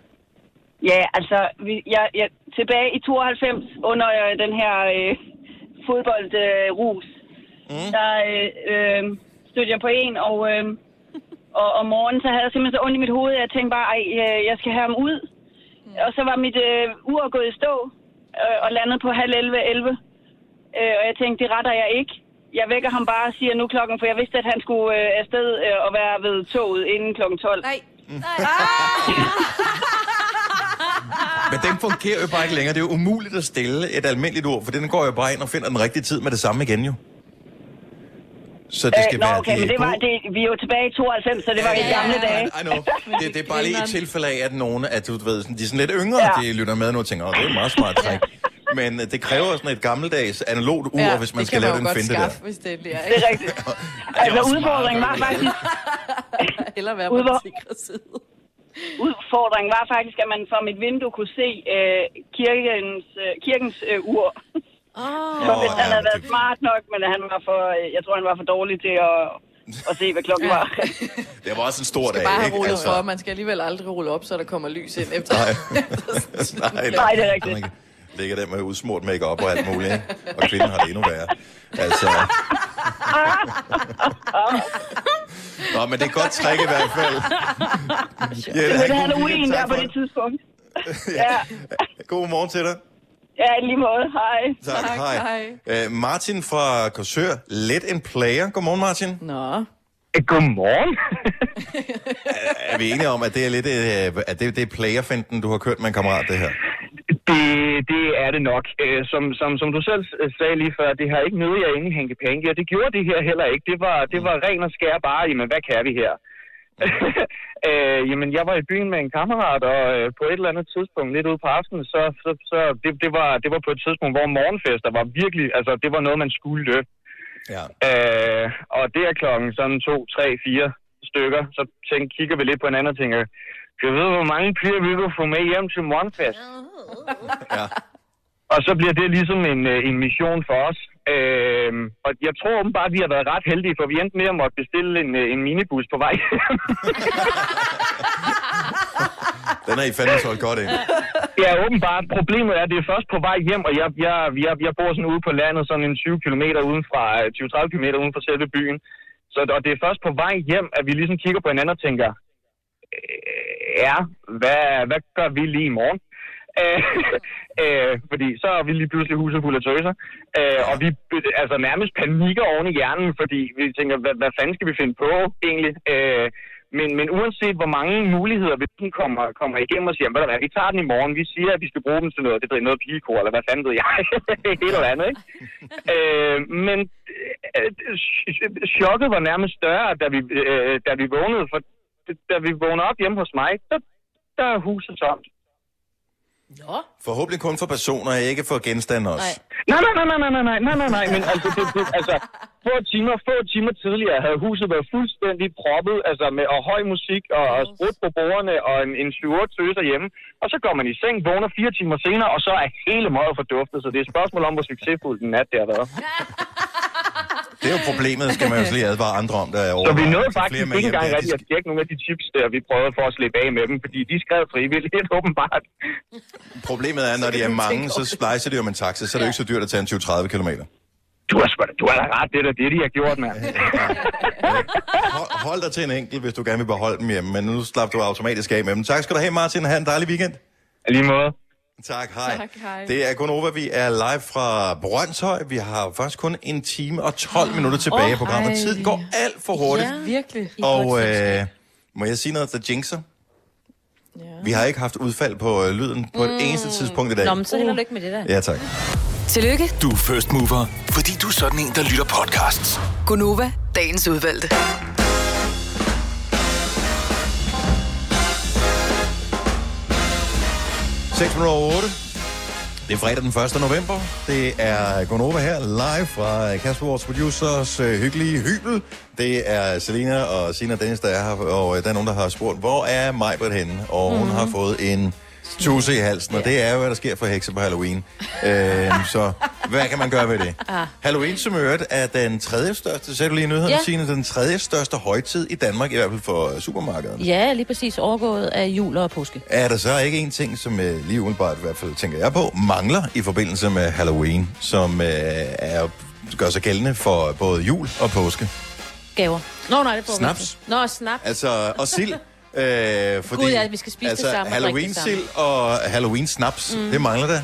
Ja, altså, vi, jeg, jeg, tilbage i 92, under øh, den her øh, fodboldrus, øh, rus, mm. der øh, øh, stødte jeg på en, og, øh, og om morgenen, så havde jeg simpelthen så ondt i mit hoved, at jeg tænkte bare, ej, øh, jeg skal have ham ud. Mm. Og så var mit øh, ur gået i stå, øh, og landet på halv 11, 11. Øh, og jeg tænkte, det retter jeg ikke. jeg vækker ham bare og siger nu klokken, for jeg vidste, at han skulle øh, afsted øh, og være ved toget inden klokken 12. Nej. Men den fungerer jo bare ikke længere. Det er jo umuligt at stille et almindeligt ur, for den går jo bare ind og finder den rigtige tid med det samme igen jo. Så det skal øh, nå, være okay, men det var, det, vi er jo tilbage i 92, så det var i gamle dage. I know. Det, det er bare lige et tilfælde af, at nogen, at du ved, sådan- de er sådan lidt yngre, Ja. ja. de lytter med nu og tænker, åh, det er et meget smart træk. Men øh, det kræver sådan et gammeldags analogt ur, ja, hvis man skal lave den finte skaffe, der. hvis det er. Det er rigtigt. Altså, udfordringen var faktisk... Eller være på den sikre side. Udfordringen var faktisk, at man fra mit vindue kunne se øh, kirkens, øh, kirkens øh, ur. Oh. Så hvis Åh, han ja, havde været smart nok, men han var for, øh, jeg tror, han var for dårlig til at, at se, hvad klokken var. Det var også en stor Man skal dag, bare have ikke? rullet for. Man skal alligevel aldrig rulle op, så der kommer lys ind efter. Nej. Nej, Nej, det er rigtigt. Ligger der med udsmurt makeup og alt muligt, ikke? Og kvinden har det endnu værre. Altså... Nå, men det er godt træk i hvert fald. Ja, det er god Halloween der Tak på det tidspunkt. Ja, God morgen til dig. ja i lige måde. Hej. Tak, hej. Uh, Martin fra Korsør, let en player. Godmorgen, Martin. Nå. Godmorgen. Er vi enige om, at det er lidt uh, at det, det er playerfinden, du har kørt med en kammerat, det her? Det, det er det nok. Øh, Som, som, som du selv sagde lige før, det har ikke noget, jeg ingen hænke penge, og det gjorde det her heller ikke. Det var, det var ren og skær bare, jamen hvad kan vi her? øh, jamen, jeg var i byen med en kammerat, og øh, på et eller andet tidspunkt, lidt ude på aftenen, så, så, så det, det, var, det var på et tidspunkt, hvor morgenfester var virkelig, altså det var noget, man skulle løbe. Ja. Øh, og det er klokken sådan to, tre, fire stykker, så tænk, kigger vi lidt på hinanden og tænker, jeg ved, hvor mange piger vi kan få med hjem til morgenfest. Ja. Og så bliver det ligesom en, øh, en mission for os. Øh, og jeg tror åbenbart, at vi har været ret heldige, for vi endte med at måtte bestille en, øh, en minibus på vej. Den er I fandme solgt godt ind. ja, åbenbart. Problemet er, at det er først på vej hjem, og jeg, jeg, jeg, jeg bor sådan ude på landet, sådan en 20 km uden fra, 20-30 km uden for selve byen. Så og det er først på vej hjem, at vi ligesom kigger på hinanden og tænker, øh, ja, hvad, hvad gør vi lige i morgen? Øh, øh, fordi så er vi lige pludselig huset fuld af tøser. Øh, og vi altså nærmest panikker oven i hjernen, fordi vi tænker, hvad, hvad fanden skal vi finde på egentlig? Øh, men, men uanset hvor mange muligheder vi kommer, kommer igennem og siger, hvad der hvad, vi tager den i morgen, vi siger, at vi skal bruge dem til noget, det er noget pigekor, eller hvad fanden ved jeg, et eller andet, ikke? øh, men øh, øh chokket var nærmest større, da vi, øh, da vi vågnede, for da vi vågnede op hjemme hos mig, der, der er huset tomt. Nå. Forhåbentlig kun for personer, ikke for genstande også. Nej, nej, nej, nej, nej, nej, nej, nej, nej, nej, men altså, det, det, altså få timer, få timer tidligere havde huset været fuldstændig proppet, altså med og høj musik og, og sprut på bordene og en, en 7-8 tøser hjemme. Og så går man i seng, vågner fire timer senere, og så er hele møget forduftet, så det er et spørgsmål om, hvor succesfuld den nat det har været. Det er jo problemet, skal man jo lige advare andre om, der er over. Så vi nåede faktisk ikke engang rigtig at tjekke nogle af de tips, der vi prøvede for at slippe af med dem, fordi de skrev frivilligt åbenbart. Problemet er, når de er mange, så splicer de jo med en taxa, så er det jo ikke så dyrt at tage en 20-30 km. Du har, du har da ret, det er da det, de har gjort, mand. Hold, hold dig til en enkelt, hvis du gerne vil beholde dem hjemme, men nu slap du automatisk af med dem. Tak skal du have, Martin. Ha' en dejlig weekend. Lige måde. Tak, hej. Tak, hej. Det er kun over, vi er live fra Brøndshøj. Vi har faktisk kun en time og 12 minutter tilbage i Åh, programmet. ej. Tiden går alt for hurtigt. Ja, virkelig. Og øh, må jeg sige noget, der jinxer? Ja. Vi har ikke haft udfald på øh, lyden på et eneste tidspunkt i dag. Nå, men så held og lykke med det der. Ja, tak. Tillykke, Du er first mover, fordi du er sådan en, der lytter podcasts. Gunova, dagens udvalgte. 6 minutter over 8. Det er fredag den 1. november. Det er Gonova her, live fra Kasper, vores producers øh, hyggelige hybel. Det er Selina og Sina Dennis, der er her, og øh, der er nogen, der har spurgt, hvor er Majbert henne? Og mm-hmm. hun har fået en tusse i halsen, og det er jo, hvad der sker for hekse på Halloween. øh, så hvad kan man gøre ved det? Ah. Halloween, som øvrigt er den tredje største, sagde du lige i nyhederne, Ja. Signe, den tredje største højtid i Danmark, i hvert fald for supermarkederne. Ja, lige præcis overgået af jul og påske. Er der så ikke en ting, som øh, lige umiddelbart i hvert fald tænker jeg på, mangler i forbindelse med Halloween, som øh, er, gør sig gældende for både jul og påske? Gaver. Nå, nej, det får Snaps. Nå, snap. Altså, og sild. Øh, fordi, Gud, ja, vi skal spise det altså, sammen det Halloween-sild og Halloween-snaps, mm. det mangler der.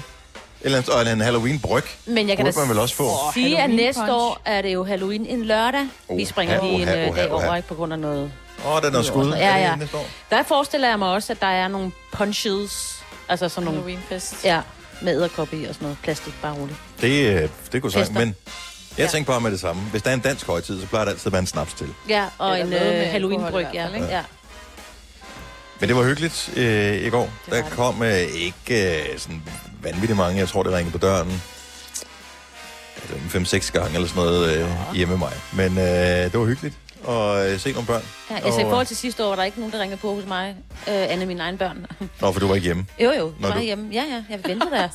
Eller, og en Halloween-bryg. Men jeg kan da man vel også få. sige, at næste år er det jo Halloween en lørdag. Vi Oh, springer ha, lige oh, en ha, øh, oh, ha, dag oh, over, ikke på grund af noget... Åh, oh, der er noget skud. Ja, ja. Der forestiller jeg mig også, at der er nogle punches, altså sådan nogle... Halloweenfest. Ja, med æderkoppe i og sådan noget. Plastik, bare roligt. Det, øh, det kunne sagt, men jeg Ja. tænker bare med det samme. Hvis der er en dansk højtid, så plejer det altid at være en snaps til. Ja, og Eller en øh, Halloween-bryg, ja. ikke? ja. Men det var hyggeligt øh, i går. Der kom øh, ikke øh, sådan vanvittigt mange. Jeg tror, det ringede på døren. Ja, 5-6 gange eller sådan noget øh, hjemme med mig. Men øh, det var hyggeligt at øh, se nogle børn. Ja, altså i Og, forhold til sidste år, var der ikke nogen, der ringede på hos mig. Øh, Anne, mine egne børn. Nå, for du var ikke hjemme. jo, jo, jeg var du- hjemme. Ja, ja, jeg ventede der.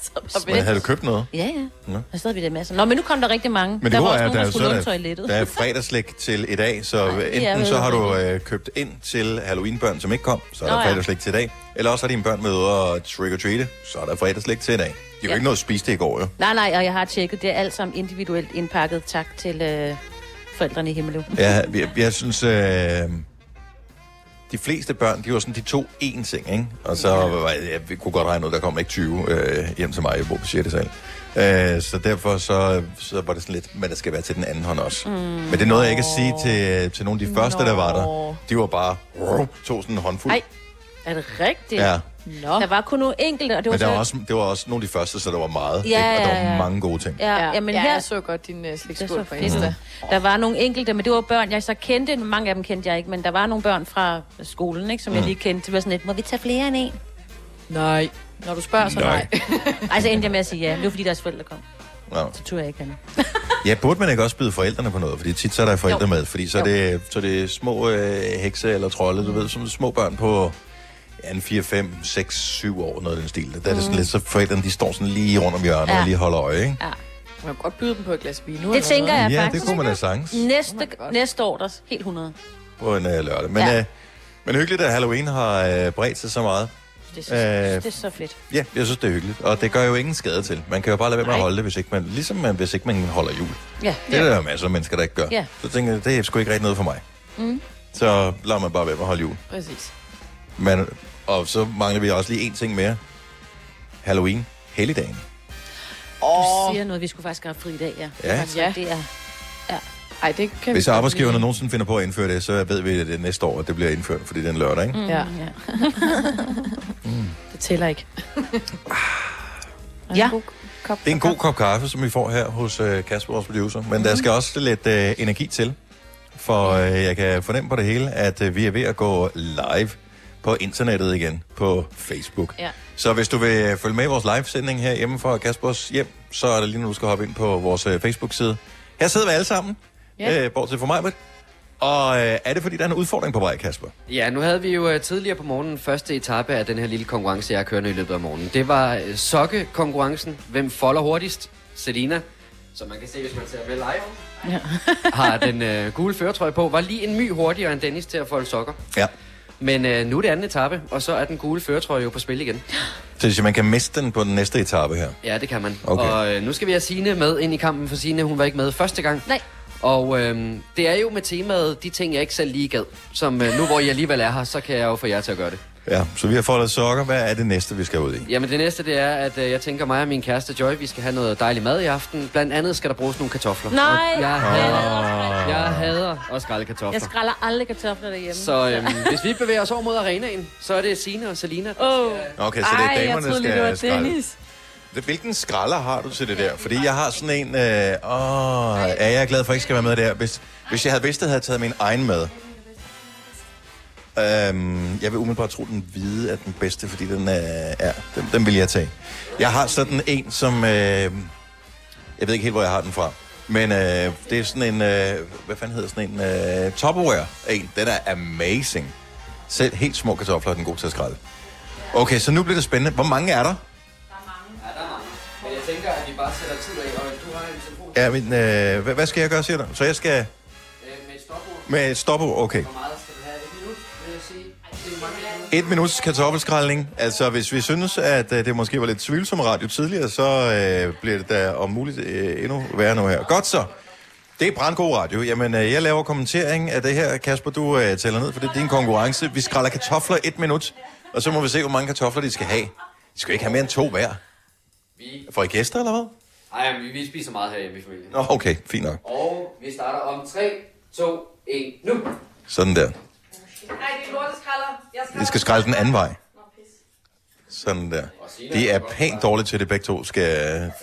Men havde du købt noget? Ja, ja. Nå. Der stod vi der masser. Nå, men nu kom der rigtig mange. Men det der var også er, nogen, der, der er, skulle så er der, der er fredagslæg til i dag, så jeg enten så har det du øh, købt ind til Halloween-børn, som ikke kom, så er der Nå, ja. fredagslæg til i dag. Eller også har dine børn med og trick or treat så er der fredagslæg til i dag. De har jo Ja. ikke noget at spise det i går, jo. Nej, nej, og jeg har tjekket. Det er alt sammen individuelt indpakket. Tak til øh, forældrene i Himmeløv. Jeg, jeg, jeg synes, øh, de fleste børn, de var sådan, de to én ting, ikke? Og så var jeg, jeg kunne godt regne ud, der kom ikke 20 øh, hjem til mig, jeg bor på 6. sal. Øh, så derfor så, så var det sådan lidt, men der skal være til den anden hånd også. Mm. Men det er noget, jeg ikke at sige til, til nogle af de første, der var der. De var bare, tog sådan en håndfuld. Nej, er det rigtigt? Ja. Nå. Der var kun nogle enkelte, og det var Men der så... var også, det var også nogle af de første, så der var meget. Ja, ikke? Og der ja, var ja. mange gode ting. Ja, ja, men ja, her... jeg så godt din uh, er slikskål på. Insta. Der var nogle enkelte, men det var børn, jeg så kendte. Mange af dem kendte jeg ikke, men der var nogle børn fra skolen, ikke, som mm. jeg lige kendte. Det var sådan lidt, må vi tage flere end en? Nej. Når du spørger, så nej. Ej, så endte jeg med at sige ja. Det var fordi deres forældre kom. Ja. Så tog jeg ikke hende. Ja, burde man ikke også byde forældrene på noget? Fordi tit så er der forældre Jo. med, fordi så er, det, så er det små øh, hekse eller trolde, du ved, som små børn på ja, en 4, 5, 6, 7 år, noget af den stil. Der er det sådan Mm. lidt, så forældrene de står sådan lige rundt om hjørnet Ja. og lige holder øje, ikke? Ja. Man kan godt byde dem på et glas vin nu. Det tænker jeg Ja, det faktisk. kunne man da sagtens. Næste, næste år, der er helt 100. På en øh, lørdag. Men, Ja. ja. øh, men hyggeligt, at Halloween har øh, bredt sig så meget. Det er, så, Øh, det er så fedt. Ja, jeg synes, det er hyggeligt. Og det gør jo ingen skade til. Man kan jo bare lade være med at holde det, hvis ikke man, ligesom man, hvis ikke man holder jul. Ja. Det er der jo masser af mennesker, der ikke gør. Ja. Så tænker jeg, det er sgu ikke rigtig noget for mig. Mm. Så lader man bare være med at holde jul. Præcis. Men, og så mangler vi også lige en ting mere. Halloween, helligdagen. Du siger noget, vi skulle faktisk have fri i dag, ja. Ja. Altså, Det er... Ja. Ej, det kan Hvis vi godt arbejdsgiverne lide. nogensinde finder på at indføre det, så ved vi, at det er næste år, at det bliver indført, fordi det er en lørdag, ikke? Mm, Ja. ja. Det tæller ikke. ja. Kop, Det er en god kop kaffe, som vi får her hos øh, Kasper, vores producer. Men Mhm. der skal også lidt øh, energi til. For øh, jeg kan fornemme på det hele, at øh, vi er ved at gå live på internettet igen på Facebook. Ja. Så hvis du vil følge med i vores live-sending her hjemme fra Kaspers hjem, så er det lige nu, du skal hoppe ind på vores øh, Facebook-side. Her sidder vi alle sammen, Ja. øh, bortset fra mig. Britt. Og øh, er det, fordi der er en udfordring på vej, Kasper? Ja, nu havde vi jo øh, tidligere på morgenen første etape af den her lille konkurrence, jeg kørende i løbet af morgenen. Det var øh, sokkekonkurrencen. Hvem folder hurtigst? Selina, som man kan se, hvis man ser med live, Ja. har den øh, gule føretrøje på, var lige en my hurtigere end Dennis til at folde sokker. Ja. Men øh, nu er det anden etape, og så er den gule føretrøje jo på spil igen. Så hvis man kan miste den på den næste etape her. Ja, det kan man. Okay. Og øh, nu skal vi have Signe med ind i kampen, for Signe, hun var ikke med første gang. Nej. Og øh, det er jo med temaet, de ting, jeg ikke selv lige gad. Som øh, nu, hvor I alligevel er her, så kan jeg jo få jer til at gøre det. Ja, så vi har foldet sokker. Hvad er det næste, vi skal ud i? Jamen det næste, det er, at øh, jeg tænker mig og min kæreste Joy, vi skal have noget dejlig mad i aften. Blandt andet skal der bruges nogle kartofler. Nej. Og Jeg hader, jeg hader at skrælle kartofler. Jeg skræller aldrig kartofler derhjemme. Så øhm, hvis vi bevæger os over mod arenaen, så er det Signe og Selina. der Åh. Okay, så det er Ej, jeg damerne, lige, skal det var. Dennis. Det- Hvilken skralder har du til det der? Fordi jeg har sådan en... Øh, åh, er jeg er glad for, at jeg ikke skal være med der. Hvis, hvis jeg havde vidst, at jeg havde taget min egen med. Øhm, jeg vil umiddelbart tro, den hvide er den bedste, fordi den er... Ja, den, den vil jeg tage. Jeg har sådan en, som... Øh, jeg ved ikke helt, hvor jeg har den fra. Men øh, det er sådan en... Øh, hvad fanden hedder sådan en? Øh, Tupperware en. Den er amazing. Selv helt små kartofler er den god til at skrælle. Okay, så nu bliver det spændende. Hvor mange er der? Ja, der er mange. Men jeg tænker, at vi bare sætter tid af, og du har en telefon Ja, men, øh, hvad, hvad skal jeg gøre, siger du? Så jeg skal øh, med et stopord. med et stopord, okay. Hvor Et minuts kartoffelskraldning. Altså, hvis vi synes, at øh, det måske var lidt tvivlsom radio tidligere, så øh, bliver det da om muligt øh, endnu værre nu her. Godt så. Det er brandgod radio. Jamen, øh, jeg laver kommentering af det her. Kasper, du øh, tæller ned, for det er din konkurrence. Vi skræller kartofler et minut, og så må vi se, hvor mange kartofler de skal have. De skal ikke have mere end to hver. Vi... For I gæster, eller hvad? Ej, vi, vi spiser meget herhjemme i familien. Nå, okay, fint nok. Og vi starter om 3, 2, 1, nu! Sådan der. Nej, det er lorteskralder. Jeg Vi skal skrælle den anden vej. Sådan der. De er pænt dårlige til det begge to, skal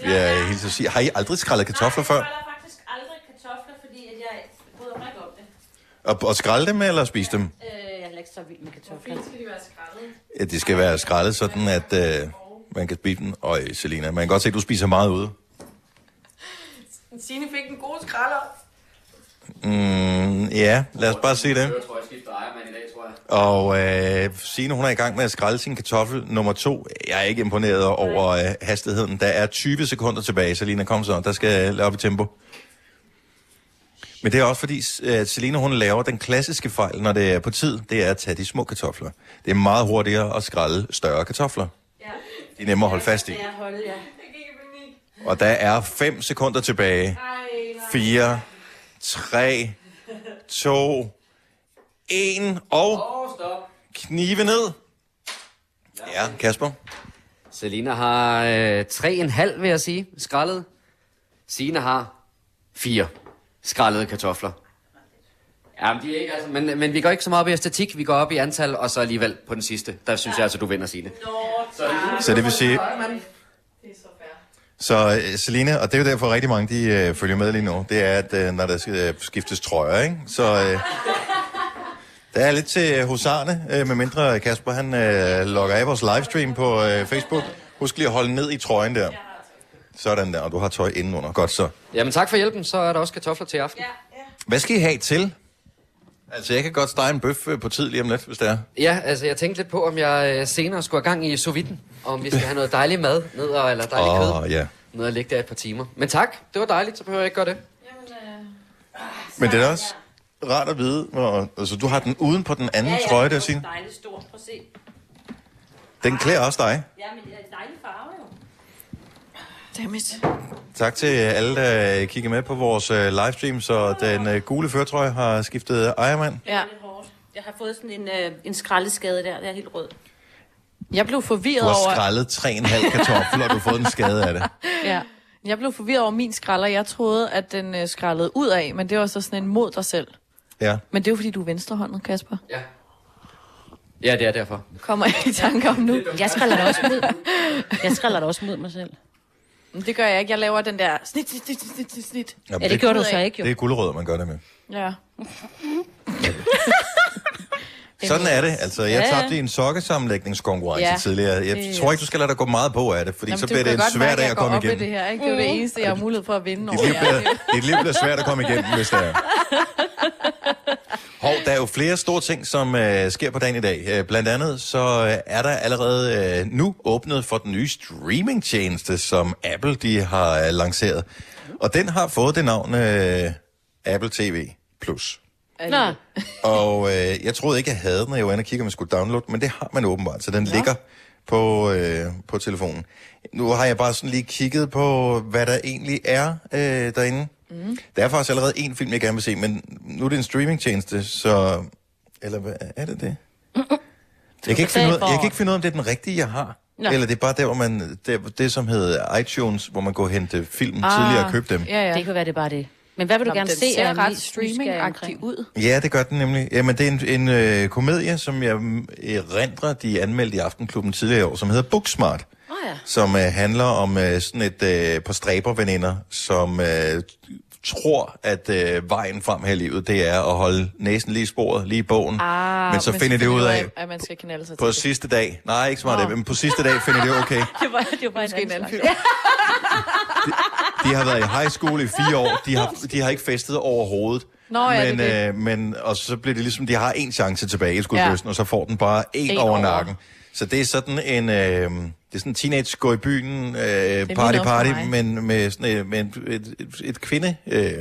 jeg hilse at sige. Har I aldrig skrællet kartofler før? faktisk aldrig kartofler, fordi at jeg bryder mig ikke om det. Og, og skrælle dem, eller spise dem? Øh, jeg er ikke så vild med kartofler. skal de være skrællet? Ja, de skal være skrællet, sådan at øh, man kan spise dem. Og Selina, man kan godt se, at du spiser meget ude. Signe fik en god skralder. Mm, ja, lad os bare se det. Jeg tror, jeg skifter ejermand i dag, tror jeg. Og øh, Signe, hun er i gang med at skrælle sin kartoffel nummer to. Jeg er ikke imponeret over øh, hastigheden. Der er 20 sekunder tilbage, Selina, kom så. Der skal jeg op i tempo. Men det er også fordi, at Selina, hun laver den klassiske fejl, når det er på tid, det er at tage de små kartofler. Det er meget hurtigere at skrælle større kartofler. De er nemmere at holde fast i. Ja, hold, ja. Og der er 5 sekunder tilbage. 4, 3, 2, 1 og knive ned. Ja, Kasper. Selina har øh, 3,5, vil jeg sige, skrællet. Signe har 4 skrællede kartofler. Jamen, de er ikke, altså, men, men vi går ikke så meget op i æstetik, vi går op i antal, og så alligevel på den sidste. Der synes jeg altså, du vinder, Signe. Så det vil sige... Så øh, Selina, og det er jo derfor rigtig mange, de øh, følger med lige nu, det er, at øh, når der skal øh, skiftes trøjer, ikke? Så øh, der er lidt til husarne, øh, med mindre Kasper, han øh, logger af vores livestream på øh, Facebook. Husk lige at holde ned i trøjen der. Sådan der, og du har tøj indenunder. Godt så. Jamen, tak for hjælpen. Så er der også kartofler til aften. Hvad skal I have til? Altså, jeg kan godt stege en bøf øh, på tid lige om lidt, hvis det er. Ja, altså, jeg tænkte lidt på, om jeg øh, senere skulle have gang i sous viden. Om vi skal have noget dejlig mad ned, og, eller dejlig kød. Åh, ja. Ned og ligge der et par timer. Men tak, det var dejligt, så behøver jeg ikke gøre det. Men det er også rart at vide, hvor, altså, du har den uden på den anden trøje, der, Signe. Dejligt stor. Prøv at se. Den klæder også dig. Ja, men det er en dejlig farve jo. Dammit. Tak til alle, der kigger med på vores øh, livestream, så den øh, gule førtrøje har skiftet ejermand. Ja. Jeg har fået sådan en, øh, en skraldeskade der. Det er helt rød. Jeg blev Du forvirret har over... skrællet 3,5 kartofler, og du har fået en skade af det. Ja. Jeg blev forvirret over min skralder. Jeg troede, at den øh, skrællede ud af, men det var så sådan en mod dig selv. Ja. Men det er jo, fordi du er venstrehåndet, Kasper. Ja. Ja, det er derfor. Kommer jeg i tanke om nu. Jeg skræller da også mod. Jeg skræller da også mod mig selv. Men det gør jeg ikke. Jeg laver den der snit, snit, snit, snit, snit, snit. Ja, det gjorde du så ikke, jo. Det er guldrød, man gør det med. Ja. Sådan er det. Altså, jeg Ja, tabte i en sokkesammenlægningskonkurrence Ja. tidligere. Jeg Det- tror ikke, du skal lade dig gå meget på af det, fordi Jamen, så bliver det en svær dag jeg at komme igennem. Det, her, ikke? det er jo det eneste, jeg har mulighed for at vinde Dit over. liv, bliver, dit liv bliver svært at komme igennem, hvis det er. Hov, der er jo flere store ting, som øh, sker på dagen i dag. Øh, blandt andet så øh, er der allerede øh, nu åbnet for den nye streamingtjeneste, som Apple de har øh, lanceret. Og den har fået det navn øh, Apple TV+. Plus. Nå. Og øh, jeg troede ikke, jeg havde den, når jeg var inde og kigge, om jeg skulle downloade men det har man åbenbart, så den ja. ligger på, øh, på telefonen. Nu har jeg bare sådan lige kigget på, hvad der egentlig er øh, derinde. Mm. Der er faktisk allerede en film, jeg gerne vil se, men nu er det en streamingtjeneste, så... Eller hvad er det det? Jeg kan, ikke finde ud, jeg kan ikke finde ud af, om det er den rigtige, jeg har. Nå. Eller det er bare der, hvor man... Det, det som hedder iTunes, hvor man går og hente film Ah, tidligere og købe dem. Ja, ja. Det kan være, det er bare det. Men hvad vil du Nå, gerne den se? ser er jeg ret omkring? ud. Ja, det gør den nemlig. Jamen, det er en, en øh, komedie, som jeg mm, erindrer, de anmeldte i Aftenklubben tidligere i år, som hedder Booksmart. Ja. Som øh, handler om øh, sådan et øh, par stræberveninder, som øh, tror, at øh, vejen frem her i livet, det er at holde næsen lige i sporet, lige i bogen. Ah, men så finder de ud af, at man skal knalde sig på til sidste dag, nej, ikke så meget Nå. det, men på sidste dag finder de okay. Det var, det var bare Måske en en anden anden slags. De har været i high school i fire år, de har, de har ikke festet overhovedet. Nå, ja, men, det det. Øh, men, og så bliver det ligesom, de har en chance tilbage i skuldbøsten, ja. og så får den bare en, En over, over. nakken. Så det er sådan en, øh, det er sådan en teenage gå i byen, øh, party party, men med sådan et, med et, et, et, et kvinde, øh,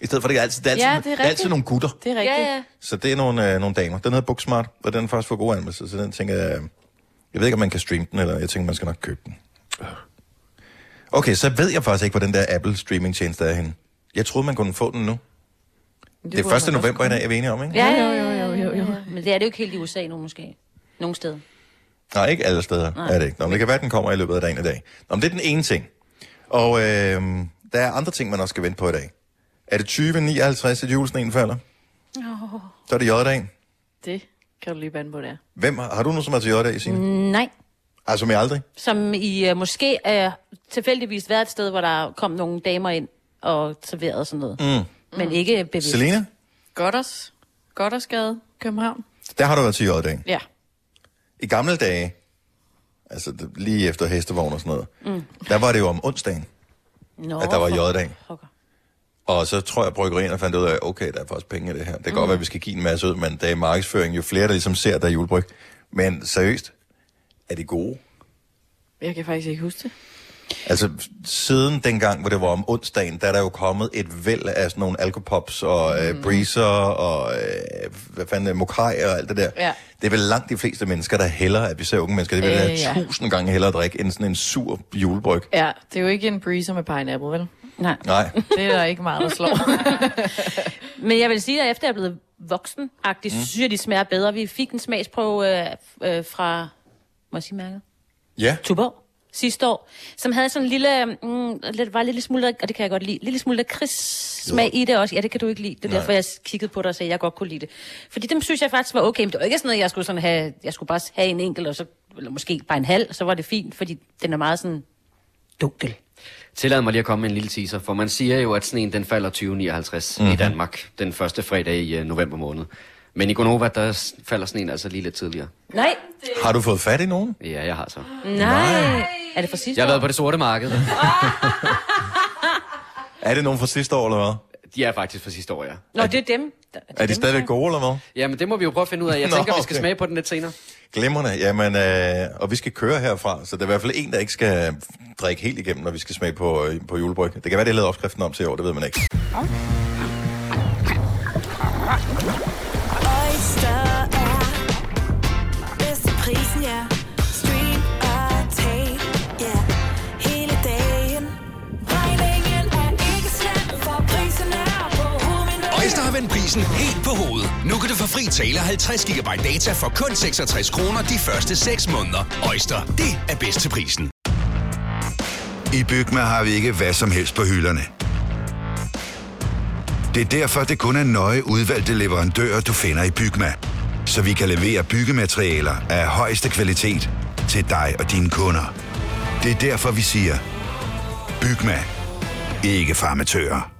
i stedet for det er altid, det er altid, Ja, det er det er altid nogle gutter. Det er rigtigt. Ja, ja. Så det er nogle, øh, nogle damer. Den hedder Booksmart, og den har faktisk fået gode anmeldelser, så den tænker jeg, jeg ved ikke, om man kan streame den, eller jeg tænker, man skal nok købe den. Okay, så ved jeg faktisk ikke, hvor den der Apple streaming tjeneste er henne. Jeg troede, man kunne få den nu. Det, det er 1. november i dag, er vi enige om, ikke? Ja, Jo, jo, jo, jo, jo, jo. Men det er det jo ikke helt i USA nu, måske. Nogle steder. Nej, ikke alle steder Nej. Er det ikke. Nå, men det kan være, at den kommer i løbet af dagen i dag. Nå, men det er den ene ting. Og øh, der er andre ting, man også skal vente på i dag. Er det 20.59, at julesneen falder? Oh, Så er det J-dagen. det kan du lige bande på der. Hvem, har har du nogen, som er til J-dag, Signe? Nej. Altså, som jeg aldrig? Som i uh, måske uh, tilfældigvis været et sted, hvor der kom nogle damer ind og serverede sådan noget. Mm. Men ikke bevidst. Selina? Godders. Goddersgade, København. Der har du været til J-dag. Ja. I gamle dage, altså det- lige efter hestevogn og sådan noget, Mm. der var det jo om onsdagen, Nå, at der var J-dag. Og så tror jeg, bryggerierne fandt ud af, okay, der er faktisk penge i det her. Det kan mm. godt være, at vi skal give en masse ud, men det er markedsføring. Jo flere, der ligesom ser, der er julebryg. Men seriøst, er de gode? Jeg kan faktisk ikke huske det. Altså, siden dengang, hvor det var om onsdagen, der er der jo kommet et væld af sådan nogle alkopops og øh, breezer og øh, hvad fanden, mokai og alt det der. Ja. Det er vel langt de fleste mennesker, der hælder, at vi ser unge mennesker, det vil Øh, have ja. tusind gange hellere at drikke, end sådan en sur julebryg. Ja, det er jo ikke en breezer med pineapple, vel? Nej. Nej. Det er der ikke meget, der slår. Men jeg vil sige, at efter jeg er blevet voksen mm. synes jeg, de smager bedre. Vi fik en smagsprøve øh, øh, fra, må jeg sige mærket? Ja. Tuborg sidste år, som havde sådan en lille, mm, lidt, var en lille smule, og det kan jeg godt lide, lille smule smag i det også. Ja, det kan du ikke lide. Det er Nej. derfor, jeg kiggede på dig og sagde, at jeg godt kunne lide det. Fordi dem synes jeg faktisk var okay, men det var ikke sådan noget, jeg skulle sådan have, jeg skulle bare have en enkelt, og så, eller måske bare en halv, så var det fint, fordi den er meget sådan dunkel. Tillad mig lige at komme med en lille teaser, for man siger jo, at sneen den falder 2059 mm-hmm. i Mhm. Danmark, den første fredag i uh, november måned. Men i Gonova, der falder sneen altså lige lidt tidligere. Nej. Har du fået fat i nogen? Ja, jeg har så. Nej. Er det for sidste Jeg har år? været på det sorte marked. Er det nogen fra sidste år, eller hvad? De er faktisk fra sidste år, ja. Nå, det er dem. der- Er de dem, stadigvæk gode, eller hvad? Jamen, det må vi jo prøve at finde ud af. Jeg Nå, tænker, vi skal okay. smage på den lidt senere. Glimrende. Jamen, øh, og vi skal køre herfra, så der er i hvert fald en, der ikke skal drikke helt igennem, når vi skal smage på, øh, på julebryg. Det kan være, det er lavet opskriften om til i år, det ved man ikke. Oyster prisen helt på hovedet. Nu kan du få fri tale 50 GB data for kun 66 kroner de første 6 måneder. Øjster, det er bedst til prisen. I Bygma har vi ikke hvad som helst på hylderne. Det er derfor, det kun er nøje udvalgte leverandører, du finder i Bygma. Så vi kan levere byggematerialer af højeste kvalitet til dig og dine kunder. Det er derfor, vi siger, Bygma. Ikke farmatører.